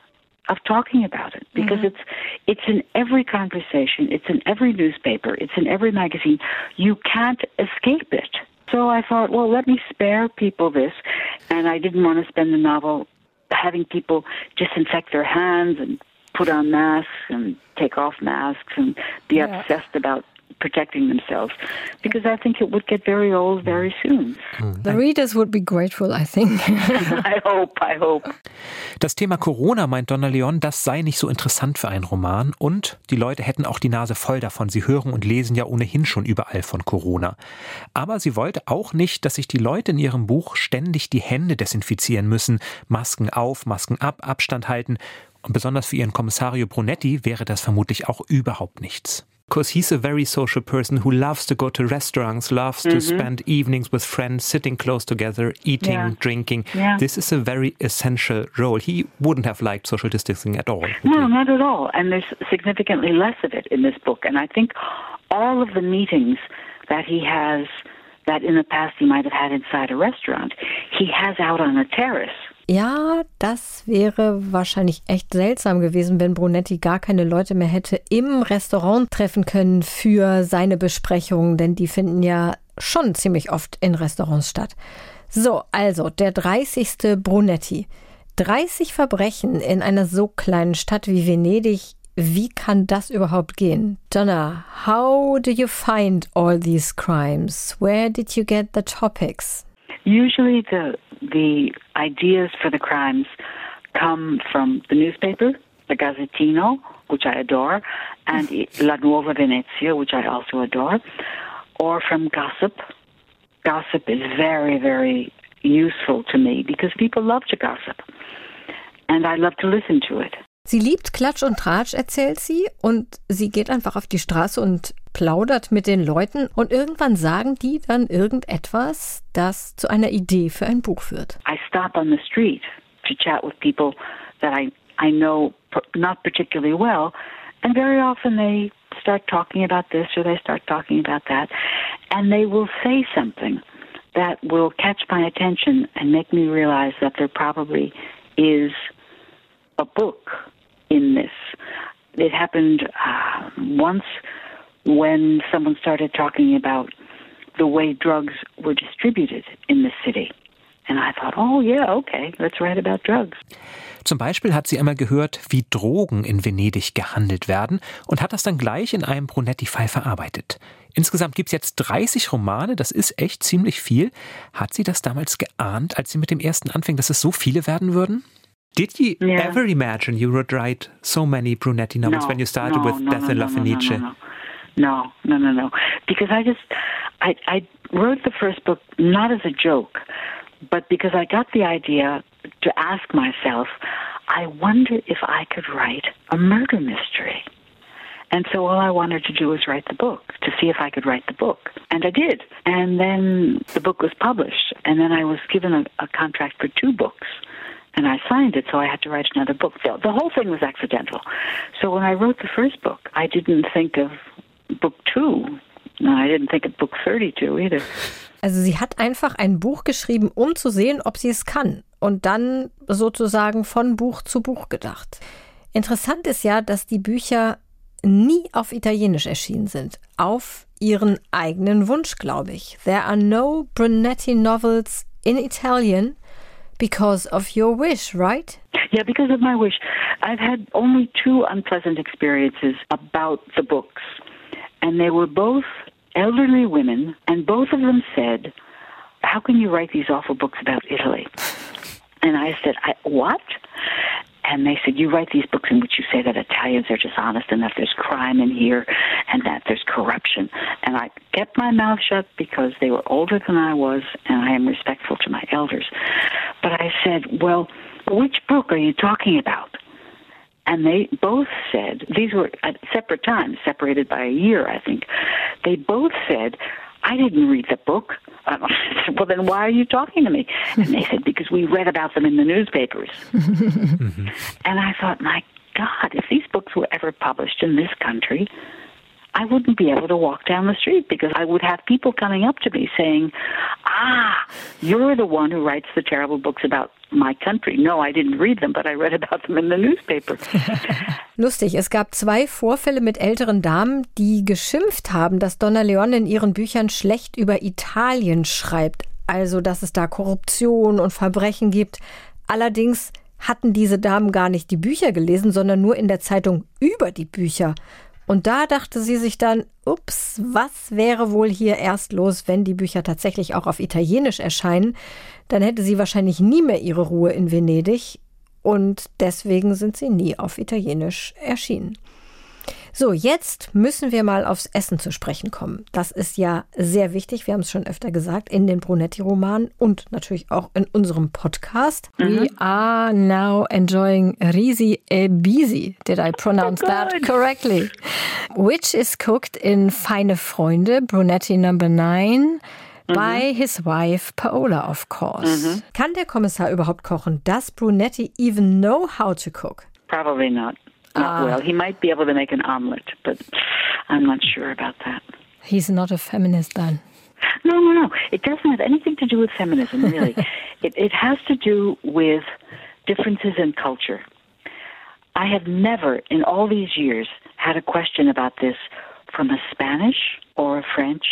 of talking about it, because mm-hmm. it's it's in every conversation, it's in every newspaper, it's in every magazine. You can't escape it. So I thought, well, let me spare people this, and I didn't want to spend the novel having people disinfect their hands and put on masks and take off masks and be yeah. obsessed about protecting themselves because I think it would get very old very soon. Hmm. The readers would be grateful, I think. I hope, I hope. Das Thema Corona, meint Donna Leon, das sei nicht so interessant für einen Roman und die Leute hätten auch die Nase voll davon. Sie hören und lesen ja ohnehin schon überall von Corona. Aber sie wollte auch nicht, dass sich die Leute in ihrem Buch ständig die Hände desinfizieren müssen, Masken auf, Masken ab, Abstand halten. Und besonders für ihren Kommissario Brunetti wäre das vermutlich auch überhaupt nichts. Because he's a very social person who loves to go to restaurants, loves mm-hmm. to spend evenings with friends, sitting close together, eating, yeah. drinking. Yeah. This is a very essential role. He wouldn't have liked social distancing at all. No, he? not at all. And there's significantly less of it in this book. And I think all of the meetings that he has that in the past he might have had inside a restaurant, he has out on a terrace. Ja, das wäre wahrscheinlich echt seltsam gewesen, wenn Brunetti gar keine Leute mehr hätte im Restaurant treffen können für seine Besprechungen, denn die finden ja schon ziemlich oft in Restaurants statt. So, also der 30. Brunetti. 30 Verbrechen in einer so kleinen Stadt wie Venedig. Wie kann das überhaupt gehen? Donna, how do you find all these crimes? Where did you get the topics? Usually the the ideas for the crimes come from the newspaper, the Gazzettino, which I adore, and mm-hmm. La Nuova Venezia, which I also adore, or from gossip. Gossip is very, very useful to me because people love to gossip. And I love to listen to it. Sie liebt Klatsch und Tratsch, erzählt sie, und sie geht einfach auf die Straße und plaudert mit den Leuten und irgendwann sagen die dann irgendetwas, das zu einer Idee für ein Buch. I stop on the street to chat with people that I I know not particularly well and very often they start talking about this or they start talking about that and they will say something that will catch my attention and make me realize that there probably is a book in this. It happened uh, once when someone started talking about the way drugs were distributed in the city. And I thought, oh yeah, okay, let's write about drugs. Zum Beispiel hat sie einmal gehört, wie Drogen in Venedig gehandelt werden und hat das dann gleich in einem Brunetti-Fall verarbeitet. Insgesamt gibt es jetzt 30 Romane, das ist echt ziemlich viel. Hat sie das damals geahnt, als sie mit dem ersten anfing, dass es so viele werden würden? Did you yeah. ever imagine you would write so many Brunetti novels no, when you started no, with no, Death in La Fenice? No, no, no, no. Because I just, I, I wrote the first book not as a joke, but because I got the idea to ask myself, I wonder if I could write a murder mystery. And so all I wanted to do was write the book to see if I could write the book. And I did. And then the book was published. And then I was given a, a contract for two books and I signed it, so I had to write another book. The, the whole thing was accidental. So when I wrote the first book, I didn't think of book two. No, I didn't think of book 32 either. Also sie hat einfach ein Buch geschrieben, um zu sehen, ob sie es kann. Und dann sozusagen von Buch zu Buch gedacht. Interessant ist ja, dass die Bücher nie auf Italienisch erschienen sind. Auf ihren eigenen Wunsch, glaube ich. There are no Brunetti novels in Italian because of your wish, right? Yeah, because of my wish. I've had only two unpleasant experiences about the books, and they were both elderly women, and both of them said, How can you write these awful books about Italy? And I said, I, What? and they said, You write these books in which you say that Italians are dishonest and that there's crime in here and that there's corruption. And I kept my mouth shut because they were older than I was and I am respectful to my elders. But I said, Well, which book are you talking about? And they both said, these were at separate times, separated by a year, I think. They both said, I didn't read the book. Um, I said, well, then why are you talking to me? And they said, because we read about them in the newspapers. And I thought, my God, if these books were ever published in this country, I wouldn't be able to walk down the street because I would have people coming up to me saying, Ah, you're the one who writes the terrible books about my country. No, I didn't read them, but I read about them in the newspaper. Lustig, es gab zwei Vorfälle mit älteren Damen, die geschimpft haben, dass Donna Leon in ihren Büchern schlecht über Italien schreibt. Also, dass es da Korruption und Verbrechen gibt. Allerdings hatten diese Damen gar nicht die Bücher gelesen, sondern nur in der Zeitung über die Bücher. Und da dachte sie sich dann, ups, was wäre wohl hier erst los, wenn die Bücher tatsächlich auch auf Italienisch erscheinen? Dann hätte sie wahrscheinlich nie mehr ihre Ruhe in Venedig. Und deswegen sind sie nie auf Italienisch erschienen. So, jetzt müssen wir mal aufs Essen zu sprechen kommen. Das ist ja sehr wichtig, wir haben es schon öfter gesagt, in den Brunetti-Romanen und natürlich auch in unserem Podcast. Mhm. We are now enjoying Risi Ebisi. Did I pronounce oh that correctly? Which is cooked in Feine Freunde, Brunetti number nine. By his wife Paola, of course. Mhm. Kann der Kommissar überhaupt kochen? Does Brunetti even know how to cook? Probably not. Not uh, well. He might be able to make an omelet, but I'm not sure about that. He's not a feminist then. No, no, no. It doesn't have anything to do with feminism, really. it, it has to do with differences in culture. I have never, in all these years, had a question about this from a Spanish or a French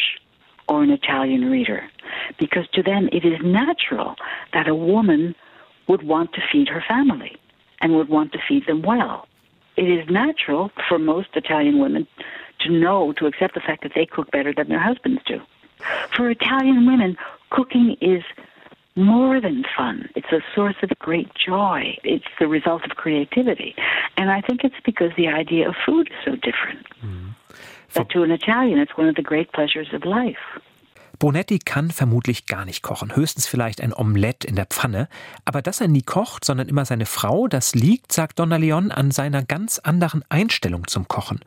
or an Italian reader. Because to them, it is natural that a woman would want to feed her family and would want to feed them well it is natural for most Italian women to know, to accept the fact that they cook better than their husbands do. For Italian women, cooking is more than fun. It's a source of great joy. It's the result of creativity. And I think it's because the idea of food is so different. Mm. That to an Italian, it's one of the great pleasures of life. Bonetti kann vermutlich gar nicht kochen, höchstens vielleicht ein Omelett in der Pfanne. Aber dass er nie kocht, sondern immer seine Frau, das liegt, sagt Donna Leon, an seiner ganz anderen Einstellung zum Kochen.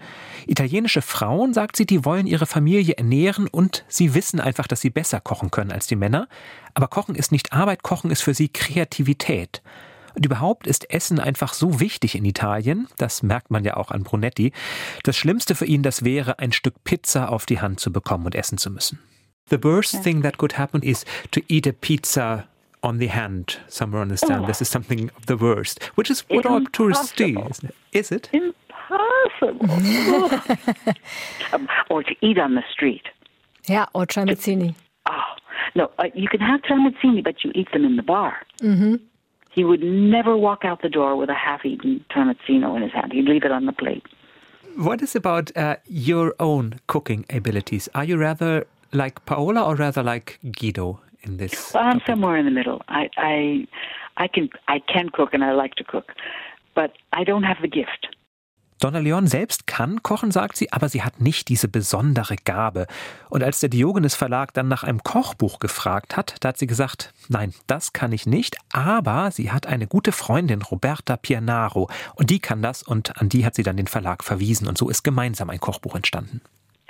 Italienische Frauen, sagt sie, die wollen ihre Familie ernähren und sie wissen einfach, dass sie besser kochen können als die Männer. Aber Kochen ist nicht Arbeit, Kochen ist für sie Kreativität. Und überhaupt ist Essen einfach so wichtig in Italien, das merkt man ja auch an Brunetti. Das Schlimmste für ihn, das wäre, ein Stück Pizza auf die Hand zu bekommen und essen zu müssen. The worst yeah. thing that could happen is to eat a pizza on the hand somewhere on the stand. Oh. This is something of the worst, which is what all tourists do, isn't it? Is it? Impossible. um, or to eat on the street. Yeah, or tramezzini. Oh, no, uh, you can have tramezzini, but you eat them in the bar. Mm-hmm. He would never walk out the door with a half-eaten tramezzino in his hand. He'd leave it on the plate. What is about uh, your own cooking abilities? Are you rather like Paola or rather like Guido in this? Well, I'm topic? somewhere in the middle. I, I, I can, I can cook and I like to cook, but I don't have the gift. Donna Leon selbst kann kochen, sagt sie, aber sie hat nicht diese besondere Gabe. Und als der Diogenes Verlag dann nach einem Kochbuch gefragt hat, da hat sie gesagt, nein, das kann ich nicht, aber sie hat eine gute Freundin, Roberta Pianaro, und die kann das und an die hat sie dann den Verlag verwiesen und so ist gemeinsam ein Kochbuch entstanden.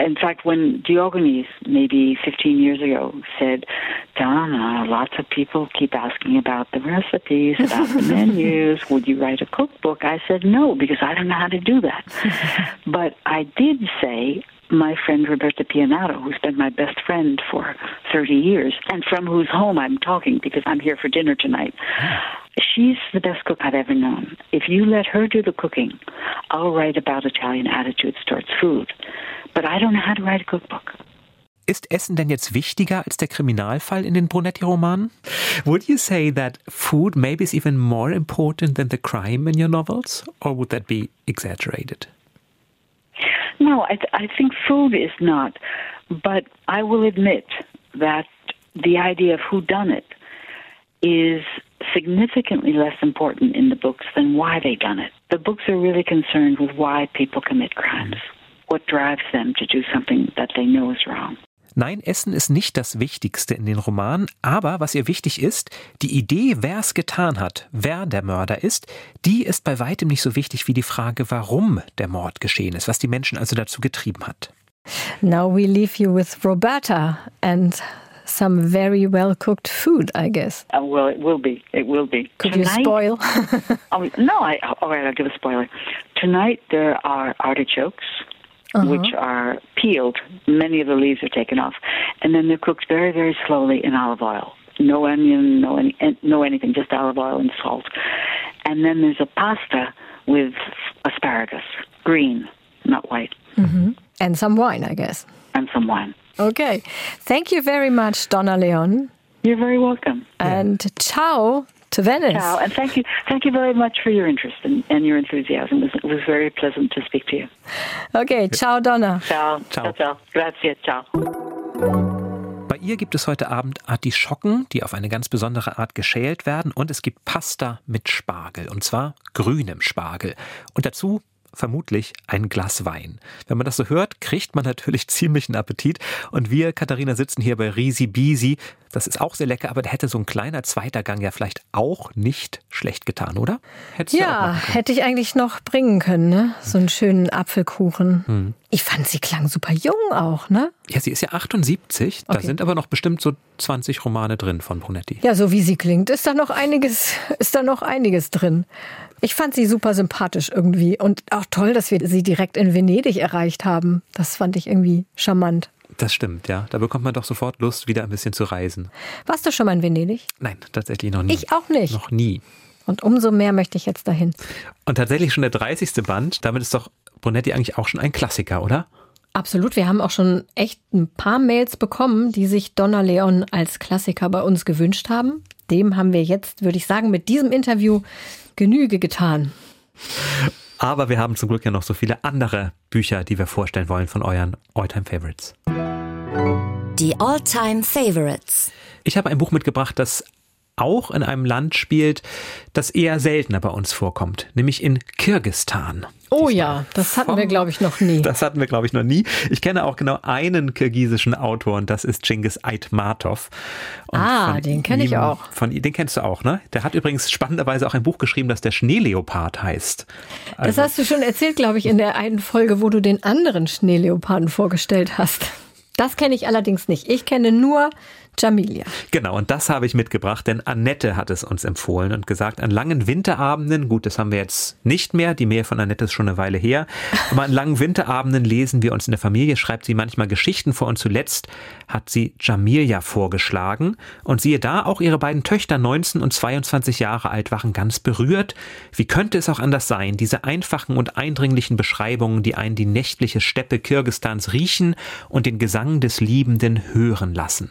In fact, when Diogenes, maybe 15 years ago, said, Donna, lots of people keep asking about the recipes, about the menus, would you write a cookbook? I said, no, because I don't know how to do that. but I did say, my friend Roberta Pianato, who's been my best friend for 30 years, and from whose home I'm talking because I'm here for dinner tonight. She's the best cook I've ever known. If you let her do the cooking, I'll write about Italian attitudes towards food. But I don't know how to write a cookbook. Ist Essen denn jetzt wichtiger als der Kriminalfall in den Brunetti-Romanen? Would you say that food maybe is even more important than the crime in your novels? Or would that be exaggerated? No, I, I think food is not. But I will admit that the idea of who done it is significantly less important in the books than why they done it. The books are really concerned with why people commit crimes. What drives them to do something that they know is wrong. Nein, Essen ist nicht das Wichtigste in den Romanen, aber was ihr wichtig ist, die Idee, wer es getan hat, wer der Mörder ist, die ist bei weitem nicht so wichtig wie die Frage, warum der Mord geschehen ist, was die Menschen also dazu getrieben hat. Now we leave you with Roberta and some very well cooked food, I guess. Uh, well, it will be. It will be. Could Tonight, you spoil? oh, no, I, all right, I'll give a spoiler. Tonight there are artichokes which uh-huh. are peeled. Many of the leaves are taken off, and then they're cooked very, very slowly in olive oil. No onion, no any, eh, no anything, just olive oil and salt. And then there's a pasta with asparagus, green, not white, mm-hmm. And some wine, I guess. and some wine. Okay. Thank you very much, Donna Leon. You're very welcome. And ciao to Venice. Ciao, and thank you, thank you very much for your interest and, and your enthusiasm. It was, very pleasant to speak to you. Okay, ciao, Donna. Ciao, Ciao. ciao, ciao. Grazie, ciao. Bei ihr gibt es heute Abend Artischocken, die auf eine ganz besondere Art geschält werden und es gibt Pasta mit Spargel und zwar grünem Spargel. Und dazu vermutlich ein Glas Wein. Wenn man das so hört, kriegt man natürlich ziemlichen Appetit und wir, Katharina, sitzen hier bei Risi Bisi. Das ist auch sehr lecker, aber da hätte so ein kleiner zweiter Gang ja vielleicht auch nicht schlecht getan, oder? Hättest Ja, hätte ich eigentlich noch bringen können, ne? So einen schönen Apfelkuchen. Hm. Ich fand, sie klang super jung auch, ne? Ja, sie ist ja 78, da Okay. sind aber noch bestimmt so 20 Romane drin von Brunetti. Ja, so wie sie klingt, ist da noch einiges, ist da noch einiges drin. Ich fand sie super sympathisch irgendwie und auch toll, dass wir sie direkt in Venedig erreicht haben. Das fand ich irgendwie charmant. Das stimmt, ja. Da bekommt man doch sofort Lust, wieder ein bisschen zu reisen. Warst du schon mal in Venedig? Nein, tatsächlich noch nie. Ich auch nicht. Noch nie. Und umso mehr möchte ich jetzt dahin. Und tatsächlich schon der 30. Band, damit ist doch Brunetti eigentlich auch schon ein Klassiker, oder? Absolut. Wir haben auch schon echt ein paar Mails bekommen, die sich Donna Leon als Klassiker bei uns gewünscht haben. Dem haben wir jetzt, würde ich sagen, mit diesem Interview Genüge getan. Aber wir haben zum Glück ja noch so viele andere Bücher, die wir vorstellen wollen von euren Alltime Favorites. Die All-Time Favorites. Ich habe ein Buch mitgebracht, das auch in einem Land spielt, das eher seltener bei uns vorkommt, nämlich in Kirgistan. Oh ja, das hatten wir, glaube ich, noch nie. Das hatten wir, glaube ich, noch nie. Ich kenne auch genau einen kirgisischen Autor und das ist Cengiz Aitmatov. Und Ah, den kenn ich auch. Von, den kennst du auch, ne? Der hat übrigens spannenderweise auch ein Buch geschrieben, das der Schneeleopard heißt. Das Also- hast du schon erzählt, glaube ich, in der einen Folge, wo du den anderen Schneeleoparden vorgestellt hast. Das kenne ich allerdings nicht. Ich kenne nur Jamilia. Genau, und das habe ich mitgebracht, denn Annette hat es uns empfohlen und gesagt, an langen Winterabenden, gut, das haben wir jetzt nicht mehr, die Mail von Annette ist schon eine Weile her, aber an langen Winterabenden lesen wir uns in der Familie, schreibt sie manchmal Geschichten vor und zuletzt hat sie Jamilia vorgeschlagen und siehe da, auch ihre beiden Töchter, 19 und 22 Jahre alt, waren ganz berührt. Wie könnte es auch anders sein, diese einfachen und eindringlichen Beschreibungen, die einen die nächtliche Steppe Kirgistans riechen und den Gesang des Liebenden hören lassen.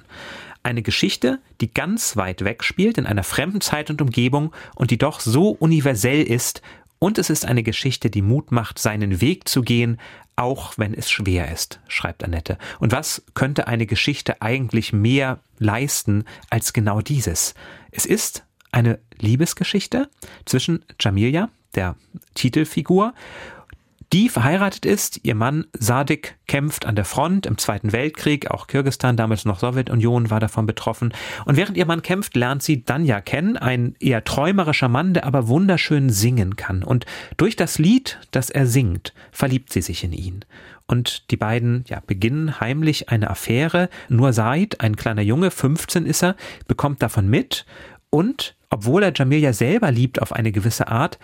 Eine Geschichte, die ganz weit weg spielt, in einer fremden Zeit und Umgebung und die doch so universell ist. Und es ist eine Geschichte, die Mut macht, seinen Weg zu gehen, auch wenn es schwer ist, schreibt Annette. Und was könnte eine Geschichte eigentlich mehr leisten als genau dieses? Es ist eine Liebesgeschichte zwischen Jamilia, der Titelfigur, die verheiratet ist. Ihr Mann Sadik kämpft an der Front im Zweiten Weltkrieg. Auch Kirgistan, damals noch Sowjetunion, war davon betroffen. Und während ihr Mann kämpft, lernt sie Danja kennen. Ein eher träumerischer Mann, der aber wunderschön singen kann. Und durch das Lied, das er singt, verliebt sie sich in ihn. Und die beiden ja, beginnen heimlich eine Affäre. Nur Said, ein kleiner Junge, 15 ist er, bekommt davon mit. Und obwohl er Jamilia selber liebt auf eine gewisse Art,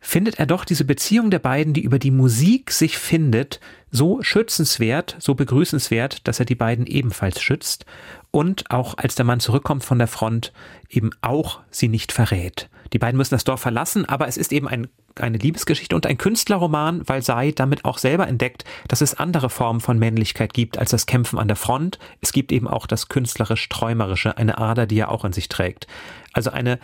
findet er doch diese Beziehung der beiden, die über die Musik sich findet, so schützenswert, so begrüßenswert, dass er die beiden ebenfalls schützt und auch als der Mann zurückkommt von der Front eben auch sie nicht verrät. Die beiden müssen das Dorf verlassen, aber es ist eben ein, eine Liebesgeschichte und ein Künstlerroman, weil Sai damit auch selber entdeckt, dass es andere Formen von Männlichkeit gibt als das Kämpfen an der Front. Es gibt eben auch das künstlerisch-träumerische, eine Ader, die er auch in sich trägt. Also eine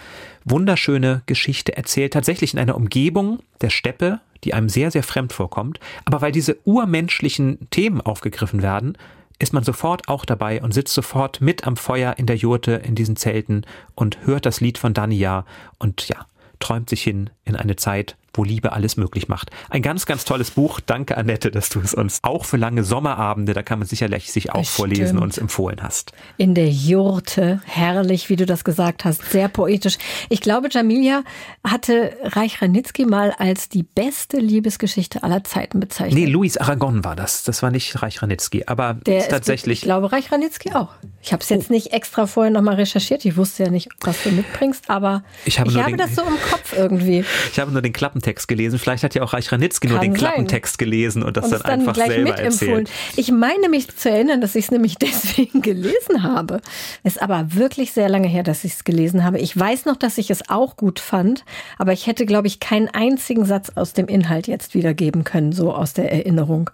wunderschöne Geschichte erzählt, tatsächlich in einer Umgebung der Steppe, die einem sehr, sehr fremd vorkommt. Aber weil diese urmenschlichen Themen aufgegriffen werden, ist man sofort auch dabei und sitzt sofort mit am Feuer in der Jurte, in diesen Zelten und hört das Lied von Dania und ja, träumt sich hin in eine Zeit, wo Liebe alles möglich macht. Ein ganz, ganz tolles Buch. Danke, Annette, dass du es uns auch für lange Sommerabende, da kann man sicherlich sich auch Bestimmt. vorlesen, uns empfohlen hast. In der Jurte. Herrlich, wie du das gesagt hast. Sehr poetisch. Ich glaube, Jamilia hatte Reich Ranitzky mal als die beste Liebesgeschichte aller Zeiten bezeichnet. Nee, Luis Aragon war das. Das war nicht Reich Ranitzky, aber der ist tatsächlich. ich glaube, Reich Ranitzky auch. Ich habe es jetzt oh. nicht extra vorher nochmal recherchiert. Ich wusste ja nicht, was du mitbringst, aber ich habe, ich habe den, das so im Kopf irgendwie. Ich habe nur den Klappentext gelesen. Vielleicht hat ja auch Reich Ranitzky nur den sein. Klappentext gelesen und das und dann, dann einfach gleich selber erzählt. Ich meine mich zu erinnern, dass ich es nämlich deswegen gelesen habe. Ist aber wirklich sehr lange her, dass ich es gelesen habe. Ich weiß noch, dass ich es auch gut fand, aber ich hätte, glaube ich, keinen einzigen Satz aus dem Inhalt jetzt wiedergeben können, so aus der Erinnerung.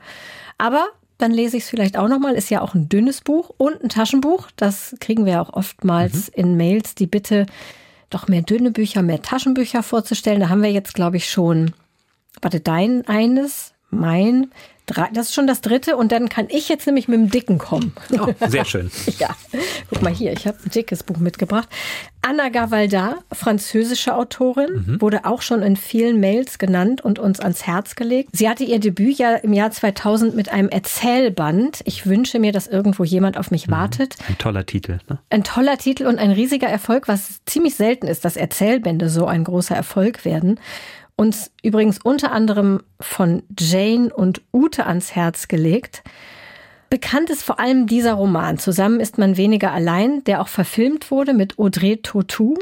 Aber dann lese ich es vielleicht auch nochmal. Ist ja auch ein dünnes Buch und ein Taschenbuch. Das kriegen wir auch oftmals mhm. in Mails, die Bitte, doch mehr dünne Bücher, mehr Taschenbücher vorzustellen. Da haben wir jetzt, glaube ich, schon, warte, dein eines, mein, das ist schon das dritte und dann kann ich jetzt nämlich mit dem dicken kommen. Oh, sehr schön. ja, guck mal hier, ich habe ein dickes Buch mitgebracht. Anna Gavalda, französische Autorin, mhm. wurde auch schon in vielen Mails genannt und uns ans Herz gelegt. Sie hatte ihr Debüt ja im Jahr 2000 mit einem Erzählband. Ich wünsche mir, dass irgendwo jemand auf mich mhm. wartet. Ein toller Titel. Ne? Ein toller Titel und ein riesiger Erfolg, was ziemlich selten ist, dass Erzählbände so ein großer Erfolg werden uns übrigens unter anderem von Jane und Ute ans Herz gelegt. Bekannt ist vor allem dieser Roman. Zusammen ist man weniger allein, der auch verfilmt wurde mit Audrey Tautou.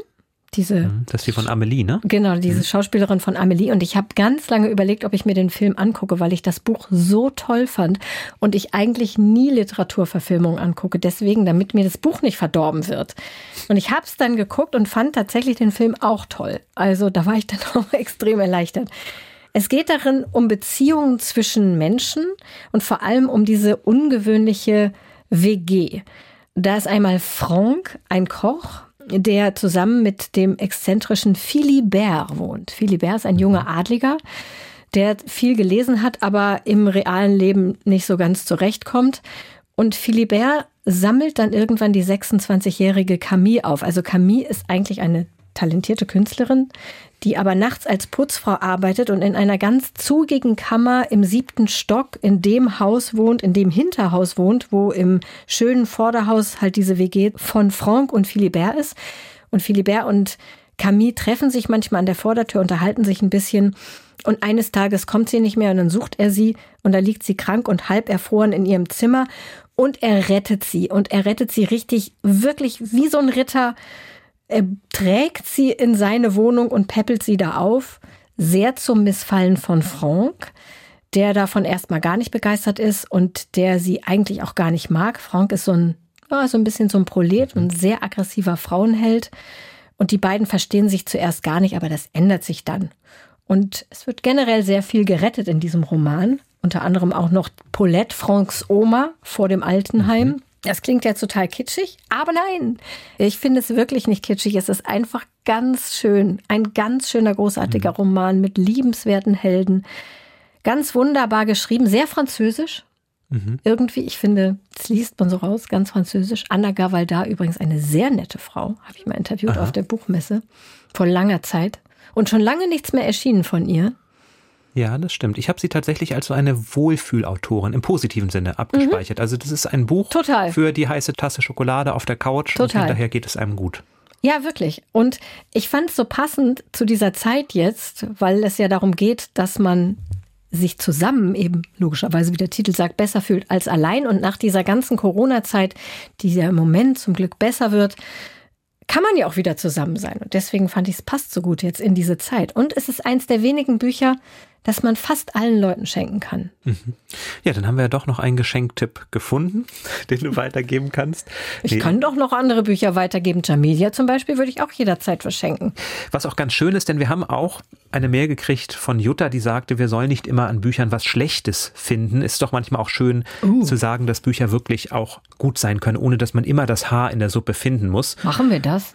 Diese, mhm, das ist die von Amelie, ne? Genau, diese mhm. Schauspielerin von Amelie. Und ich habe ganz lange überlegt, ob ich mir den Film angucke, weil ich das Buch so toll fand und ich eigentlich nie Literaturverfilmungen angucke. Deswegen, damit mir das Buch nicht verdorben wird. Und ich habe es dann geguckt und fand tatsächlich den Film auch toll. Also da war ich dann auch extrem erleichtert. Es geht darin um Beziehungen zwischen Menschen und vor allem um diese ungewöhnliche WG. Da ist einmal Franck, ein Koch, der zusammen mit dem exzentrischen Philibert wohnt. Philibert ist ein junger Adliger, der viel gelesen hat, aber im realen Leben nicht so ganz zurechtkommt. Und Philibert sammelt dann irgendwann die 26-jährige Camille auf. Also Camille ist eigentlich eine talentierte Künstlerin, die aber nachts als Putzfrau arbeitet und in einer ganz zugigen Kammer im siebten Stock in dem Haus wohnt, in dem Hinterhaus wohnt, wo im schönen Vorderhaus halt diese WG von Franck und Philibert ist. Und Philibert und Camille treffen sich manchmal an der Vordertür, unterhalten sich ein bisschen. Und eines Tages kommt sie nicht mehr und dann sucht er sie und da liegt sie krank und halb erfroren in ihrem Zimmer und er rettet sie und er rettet sie richtig, wirklich wie so ein Ritter er trägt sie in seine Wohnung und peppelt sie da auf, sehr zum Missfallen von Franck, der davon erstmal gar nicht begeistert ist und der sie eigentlich auch gar nicht mag. Franck ist so ein, ja, so ein bisschen so ein Prolet, ein sehr aggressiver Frauenheld. Und die beiden verstehen sich zuerst gar nicht, aber das ändert sich dann. Und es wird generell sehr viel gerettet in diesem Roman. Unter anderem auch noch Paulette, Franks Oma vor dem Altenheim. Mhm. Das klingt ja total kitschig, aber nein, ich finde es wirklich nicht kitschig. Es ist einfach ganz schön. Ein ganz schöner, großartiger mhm. Roman mit liebenswerten Helden. Ganz wunderbar geschrieben, sehr französisch. Mhm. Irgendwie, ich finde, das liest man so raus, ganz französisch. Anna Gavalda, übrigens eine sehr nette Frau, habe ich mal interviewt Aha. auf der Buchmesse vor langer Zeit. Und schon lange nichts mehr erschienen von ihr. Ja, das stimmt. Ich habe sie tatsächlich als so eine Wohlfühlautorin im positiven Sinne abgespeichert. Mhm. Also das ist ein Buch Total. für die heiße Tasse Schokolade auf der Couch Total. und hinterher geht es einem gut. Ja, wirklich. Und ich fand es so passend zu dieser Zeit jetzt, weil es ja darum geht, dass man sich zusammen eben logischerweise, wie der Titel sagt, besser fühlt als allein. Und nach dieser ganzen Corona-Zeit, die ja im Moment zum Glück besser wird, kann man ja auch wieder zusammen sein. Und deswegen fand ich es passt so gut jetzt in diese Zeit. Und es ist eins der wenigen Bücher, das man fast allen Leuten schenken kann. Mhm. Ja, dann haben wir ja doch noch einen Geschenktipp gefunden, den du weitergeben kannst. Ich nee. kann doch noch andere Bücher weitergeben. Jamelia zum Beispiel würde ich auch jederzeit verschenken. Was auch ganz schön ist, denn wir haben auch eine Mail gekriegt von Jutta, die sagte, wir sollen nicht immer an Büchern was Schlechtes finden. Ist doch manchmal auch schön uh. zu sagen, dass Bücher wirklich auch gut sein können, ohne dass man immer das Haar in der Suppe finden muss. Machen wir das?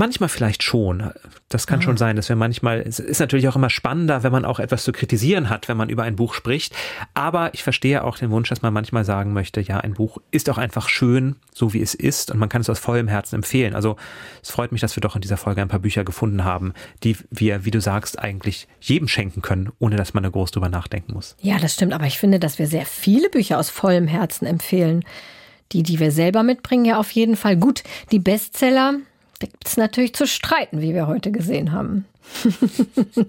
Manchmal vielleicht schon. Das kann ah. schon sein, dass wir manchmal, es ist natürlich auch immer spannender, wenn man auch etwas zu kritisieren hat, wenn man über ein Buch spricht. Aber ich verstehe auch den Wunsch, dass man manchmal sagen möchte, ja, ein Buch ist auch einfach schön, so wie es ist und man kann es aus vollem Herzen empfehlen. Also es freut mich, dass wir doch in dieser Folge ein paar Bücher gefunden haben, die wir, wie du sagst, eigentlich jedem schenken können, ohne dass man da groß drüber nachdenken muss. Ja, das stimmt. Aber ich finde, dass wir sehr viele Bücher aus vollem Herzen empfehlen. Die, die wir selber mitbringen, ja auf jeden Fall. Gut, die Bestseller, gibt es natürlich zu streiten, wie wir heute gesehen haben.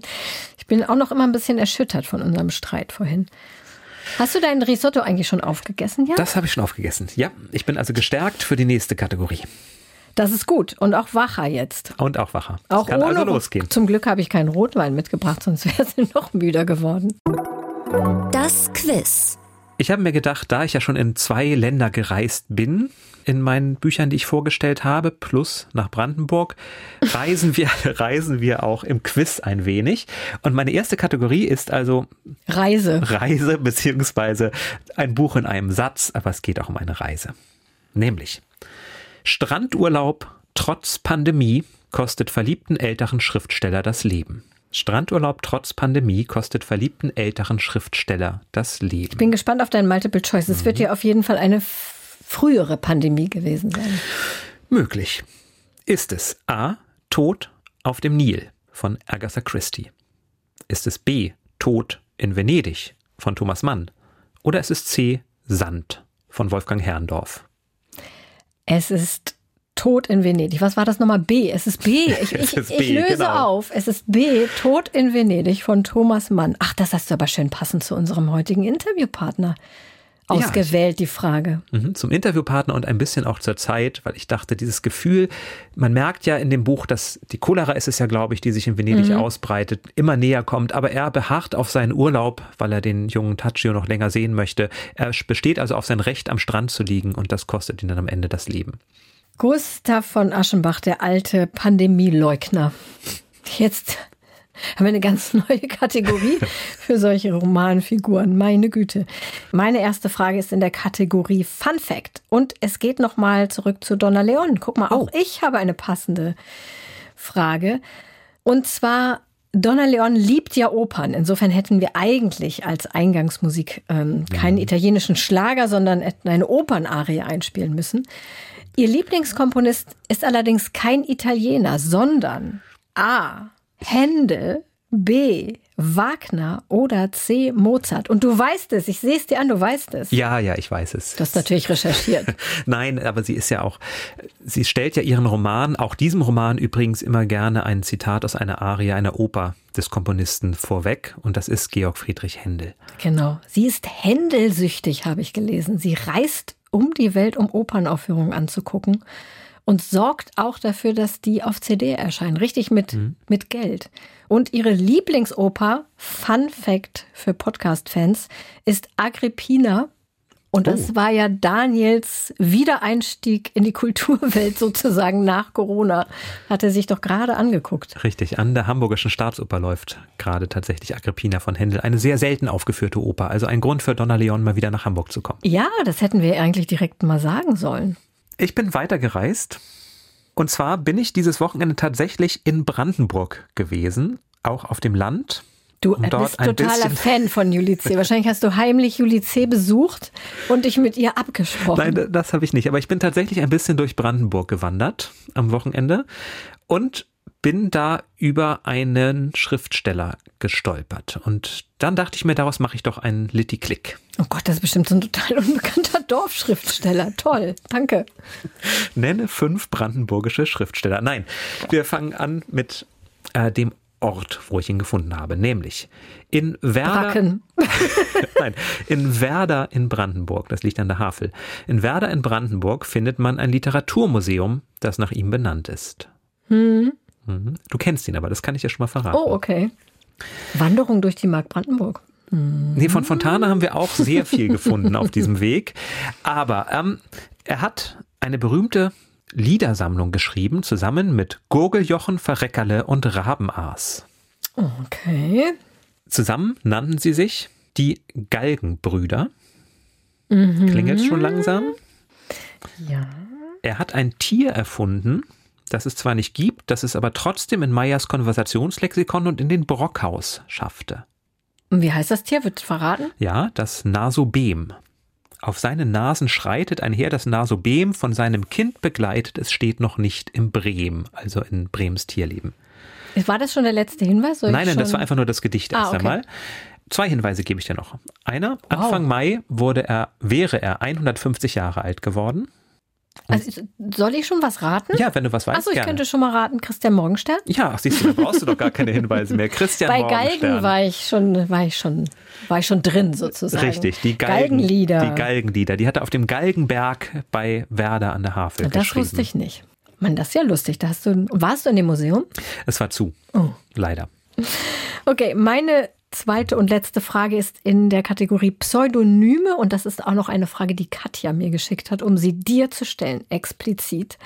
ich bin auch noch immer ein bisschen erschüttert von unserem Streit vorhin. Hast du dein Risotto eigentlich schon aufgegessen, ja? Das habe ich schon aufgegessen. Ja, ich bin also gestärkt für die nächste Kategorie. Das ist gut und auch wacher jetzt. Und auch wacher. Auch kann ohne also losgehen. Zum Glück habe ich keinen Rotwein mitgebracht, sonst wäre sie noch müder geworden. Das Quiz. Ich habe mir gedacht, da ich ja schon in zwei Länder gereist bin, in meinen Büchern, die ich vorgestellt habe, plus nach Brandenburg, reisen wir, reisen wir auch im Quiz ein wenig. Und meine erste Kategorie ist also Reise. Reise beziehungsweise ein Buch in einem Satz, aber es geht auch um eine Reise. Nämlich Strandurlaub trotz Pandemie kostet verliebten älteren Schriftsteller das Leben. Strandurlaub trotz Pandemie kostet verliebten älteren Schriftsteller das Leben. Ich bin gespannt auf dein Multiple Choice. Es wird ja auf jeden Fall eine frühere Pandemie gewesen sein. Möglich. Ist es A. Tod auf dem Nil von Agatha Christie? Ist es B. Tod in Venedig von Thomas Mann? Oder ist es C. Sand von Wolfgang Herrndorf? Es ist Tod in Venedig. Was war das nochmal? B. Es ist B. Ich, ich, ist ich B, löse genau. auf. Es ist B. Tod in Venedig von Thomas Mann. Ach, das hast du aber schön passend zu unserem heutigen Interviewpartner Ja, ausgewählt, die Frage. Mhm, zum Interviewpartner und ein bisschen auch zur Zeit, weil ich dachte, dieses Gefühl, man merkt ja in dem Buch, dass die Cholera ist es ja, glaube ich, die sich in Venedig ausbreitet, immer näher kommt, aber er beharrt auf seinen Urlaub, weil er den jungen Taccio noch länger sehen möchte. Er besteht also auf sein Recht, am Strand zu liegen und das kostet ihn dann am Ende das Leben. Gustav von Aschenbach, der alte Pandemieleugner. Jetzt haben wir eine ganz neue Kategorie für solche Romanfiguren. Meine Güte. Meine erste Frage ist in der Kategorie Fun Fact. Und es geht nochmal zurück zu Donna Leon. Guck mal, auch ich habe eine passende Frage. Und zwar, Donna Leon liebt ja Opern. Insofern hätten wir eigentlich als Eingangsmusik ähm, keinen italienischen Schlager, sondern eine Opernarie einspielen müssen. Ihr Lieblingskomponist ist allerdings kein Italiener, sondern A. Händel, B. Wagner oder C. Mozart. Und du weißt es, ich sehe es dir an, du weißt es. Ja, ja, ich weiß es. Du hast natürlich recherchiert. Nein, aber sie ist ja auch, sie stellt ja ihren Roman, auch diesem Roman übrigens immer gerne ein Zitat aus einer Arie, einer Oper des Komponisten vorweg und das ist Georg Friedrich Händel. Genau. Sie ist händelsüchtig, habe ich gelesen. Sie reist um die Welt, um Opernaufführungen anzugucken und sorgt auch dafür, dass die auf CD erscheinen. Richtig mit, mit Geld. Und ihre Lieblingsoper, Fun Fact für Podcast-Fans, ist Agrippina. Und das Oh. war ja Daniels Wiedereinstieg in die Kulturwelt sozusagen nach Corona. Hat er sich doch gerade angeguckt. Richtig, an der Hamburgischen Staatsoper läuft gerade tatsächlich Agrippina von Händel, eine sehr selten aufgeführte Oper, also ein Grund für Donna Leon mal wieder nach Hamburg zu kommen. Ja, das hätten wir eigentlich direkt mal sagen sollen. Ich bin weitergereist und zwar bin ich dieses Wochenende tatsächlich in Brandenburg gewesen, auch auf dem Land. Du um bist ein totaler Fan von Julie C. Wahrscheinlich hast du heimlich Julie C. besucht und dich mit ihr abgesprochen. Nein, das habe ich nicht. Aber ich bin tatsächlich ein bisschen durch Brandenburg gewandert am Wochenende und bin da über einen Schriftsteller gestolpert. Und dann dachte ich mir, daraus mache ich doch einen Litti-Klick. oh Gott, das ist bestimmt so ein total unbekannter Dorfschriftsteller. Toll, danke. Nenne fünf brandenburgische Schriftsteller. Nein, wir fangen an mit äh, dem Ort, wo ich ihn gefunden habe, nämlich in Werder. Nein, in Werder in Brandenburg, das liegt an der Havel. In Werder in Brandenburg findet man ein Literaturmuseum, das nach ihm benannt ist. Mhm. Du kennst ihn aber, das kann ich dir schon mal verraten. Oh, okay. Wanderung durch die Mark Brandenburg. Nee, von Fontana haben wir auch sehr viel gefunden auf diesem Weg. Aber ähm, er hat eine berühmte Liedersammlung geschrieben, zusammen mit Gurgeljochen, Verreckerle und Rabenaas. Okay. Zusammen nannten sie sich die Galgenbrüder. Klingelt schon langsam. Ja. Er hat ein Tier erfunden, das es zwar nicht gibt, das es aber trotzdem in Meyers Konversationslexikon und in den Brockhaus schaffte. Wie heißt das Tier? Wird verraten? Ja, das Nasobem. Auf seinen Nasen schreitet einher das Nasobem, von seinem Kind begleitet, es steht noch nicht im Brehm, also in Brems Tierleben. War das schon der letzte Hinweis? Soll Nein, nein, das war einfach nur das Gedicht Ah, erst okay. einmal. Zwei Hinweise gebe ich dir noch. Einer, Anfang Mai wurde er, wäre er 150 Jahre alt geworden. Also, soll ich schon was raten? Ja, wenn du was weißt, Achso, ich gerne. könnte schon mal raten, Christian Morgenstern. Ja, siehst du, da brauchst du doch gar keine Hinweise mehr. Christian Bei Morgenstern. Galgen war ich schon, war ich schon, war ich schon drin sozusagen. Richtig, die Galgen, Galgenlieder. Die Galgenlieder. Die hat er auf dem Galgenberg bei Werder an der Havel das geschrieben. wusste ich nicht. Mann, das ist ja lustig. Da hast du, warst du in dem Museum? Es war zu. Oh. Leider. Okay, meine zweite und letzte Frage ist in der Kategorie Pseudonyme und das ist auch noch eine Frage, die Katja mir geschickt hat, um sie dir zu stellen, explizit.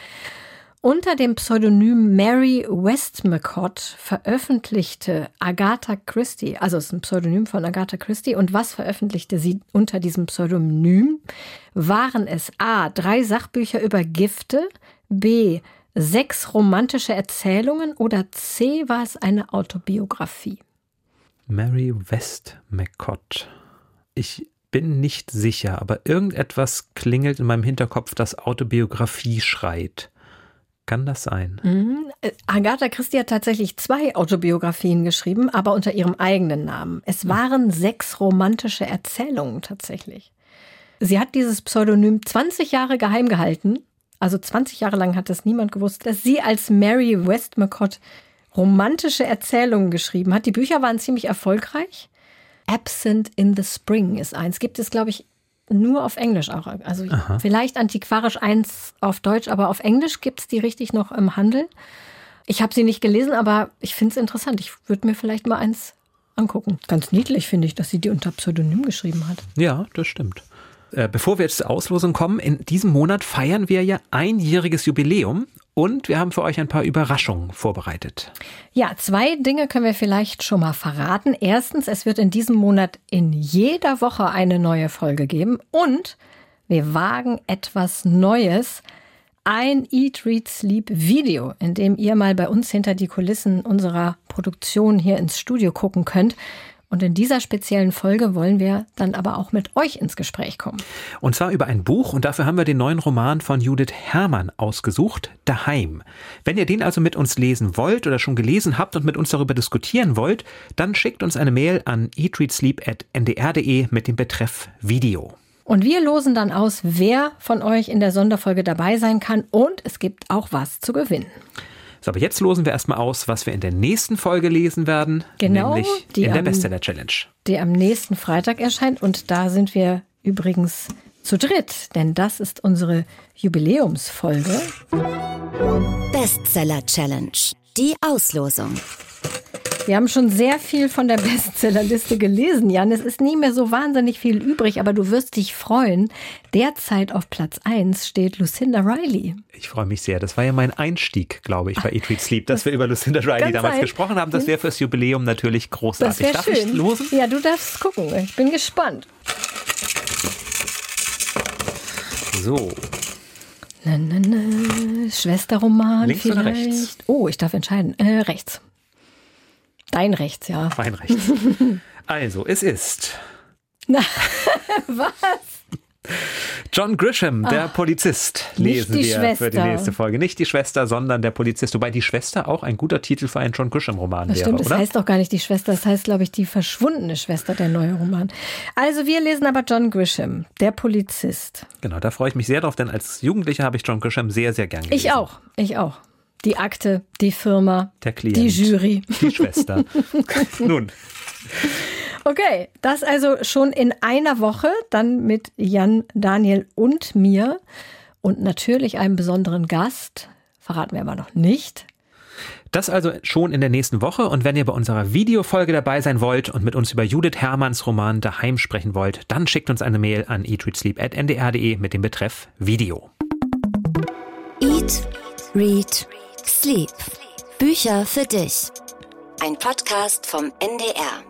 Unter dem Pseudonym Mary Westmacott veröffentlichte Agatha Christie, also es ist ein Pseudonym von Agatha Christie, und was veröffentlichte sie unter diesem Pseudonym? Waren es A. drei Sachbücher über Gifte, B. sechs romantische Erzählungen oder C. war es eine Autobiografie? Mary Westmacott. Ich bin nicht sicher, aber irgendetwas klingelt in meinem Hinterkopf, das Autobiografie schreit. Kann das sein? Mhm. Äh, Agatha Christie hat tatsächlich zwei Autobiografien geschrieben, aber unter ihrem eigenen Namen. Es waren sechs romantische Erzählungen tatsächlich. Sie hat dieses Pseudonym 20 Jahre geheim gehalten. Also 20 Jahre lang hat das niemand gewusst, dass sie als Mary Westmacott romantische Erzählungen geschrieben hat. Die Bücher waren ziemlich erfolgreich. Absent in the Spring ist eins. Gibt es, glaube ich, nur auf Englisch auch. Also vielleicht antiquarisch eins auf Deutsch, aber auf Englisch gibt es die richtig noch im Handel. Ich habe sie nicht gelesen, aber ich finde es interessant. Ich würde mir vielleicht mal eins angucken. Ganz niedlich finde ich, dass sie die unter Pseudonym geschrieben hat. Ja, das stimmt. Äh, Bevor wir jetzt zur Auslosung kommen, in diesem Monat feiern wir ja einjähriges Jubiläum und wir haben für euch ein paar Überraschungen vorbereitet. Ja, zwei Dinge können wir vielleicht schon mal verraten. Erstens, es wird in diesem Monat in jeder Woche eine neue Folge geben und wir wagen etwas Neues. Ein Eat, Read, Sleep Video, in dem ihr mal bei uns hinter die Kulissen unserer Produktion hier ins Studio gucken könnt. Und in dieser speziellen Folge wollen wir dann aber auch mit euch ins Gespräch kommen. Und zwar über ein Buch und dafür haben wir den neuen Roman von Judith Herrmann ausgesucht, Daheim. Wenn ihr den also mit uns lesen wollt oder schon gelesen habt und mit uns darüber diskutieren wollt, dann schickt uns eine Mail an eatreadsleep.ndr.de mit dem Betreff Video. Und wir losen dann aus, wer von euch in der Sonderfolge dabei sein kann. Und es gibt auch was zu gewinnen. So, aber jetzt losen wir erstmal aus, was wir in der nächsten Folge lesen werden, Genau, nämlich die in der am- Bestseller Challenge. die am nächsten Freitag erscheint. Und da sind wir übrigens zu dritt, denn das ist unsere Jubiläumsfolge. Bestseller Challenge. Die Auslosung. Wir haben schon sehr viel von der Bestsellerliste gelesen, Jan. Es ist nie mehr so wahnsinnig viel übrig, aber du wirst dich freuen. Derzeit auf Platz 1 steht Lucinda Riley. Ich freue mich sehr. Das war ja mein Einstieg, glaube ich, bei Eat, Read, Sleep, dass wir über Lucinda Riley damals ein- gesprochen haben. Das wäre fürs Jubiläum natürlich Das großartig. wäre Darf schön. ich losen? Ja, du darfst gucken. Ich bin gespannt. So, Na, na, na. Schwesterroman Links oder vielleicht. rechts? Oh, ich darf entscheiden. Äh, rechts. Dein rechts, ja. mein Recht. Also, es ist Na, was? John Grisham, der Polizist, Ah. nicht lesen wir für die Schwester. nächste Folge. Nicht die Schwester, sondern der Polizist. Wobei die Schwester auch ein guter Titel für einen John Grisham-Roman Das wäre, stimmt, oder? heißt doch gar nicht die Schwester, es heißt, glaube ich, die verschwundene Schwester, der neue Roman. Also wir lesen aber John Grisham, der Polizist. Genau, da freue ich mich sehr drauf, denn als Jugendlicher habe ich John Grisham sehr, sehr gern gelesen. Ich auch, ich auch. Die Akte, die Firma, Der Klient. die Jury. Die Schwester. Nun, Okay, das also schon in einer Woche, dann mit Jan, Daniel und mir und natürlich einem besonderen Gast. Verraten wir aber noch nicht. Das also schon in der nächsten Woche. Und wenn ihr bei unserer Videofolge dabei sein wollt und mit uns über Judith Herrmanns Roman Daheim sprechen wollt, dann schickt uns eine Mail an eatreadsleep.ndr.de mit dem Betreff Video. Eat, Read, Sleep. Bücher für dich. Ein Podcast vom NDR.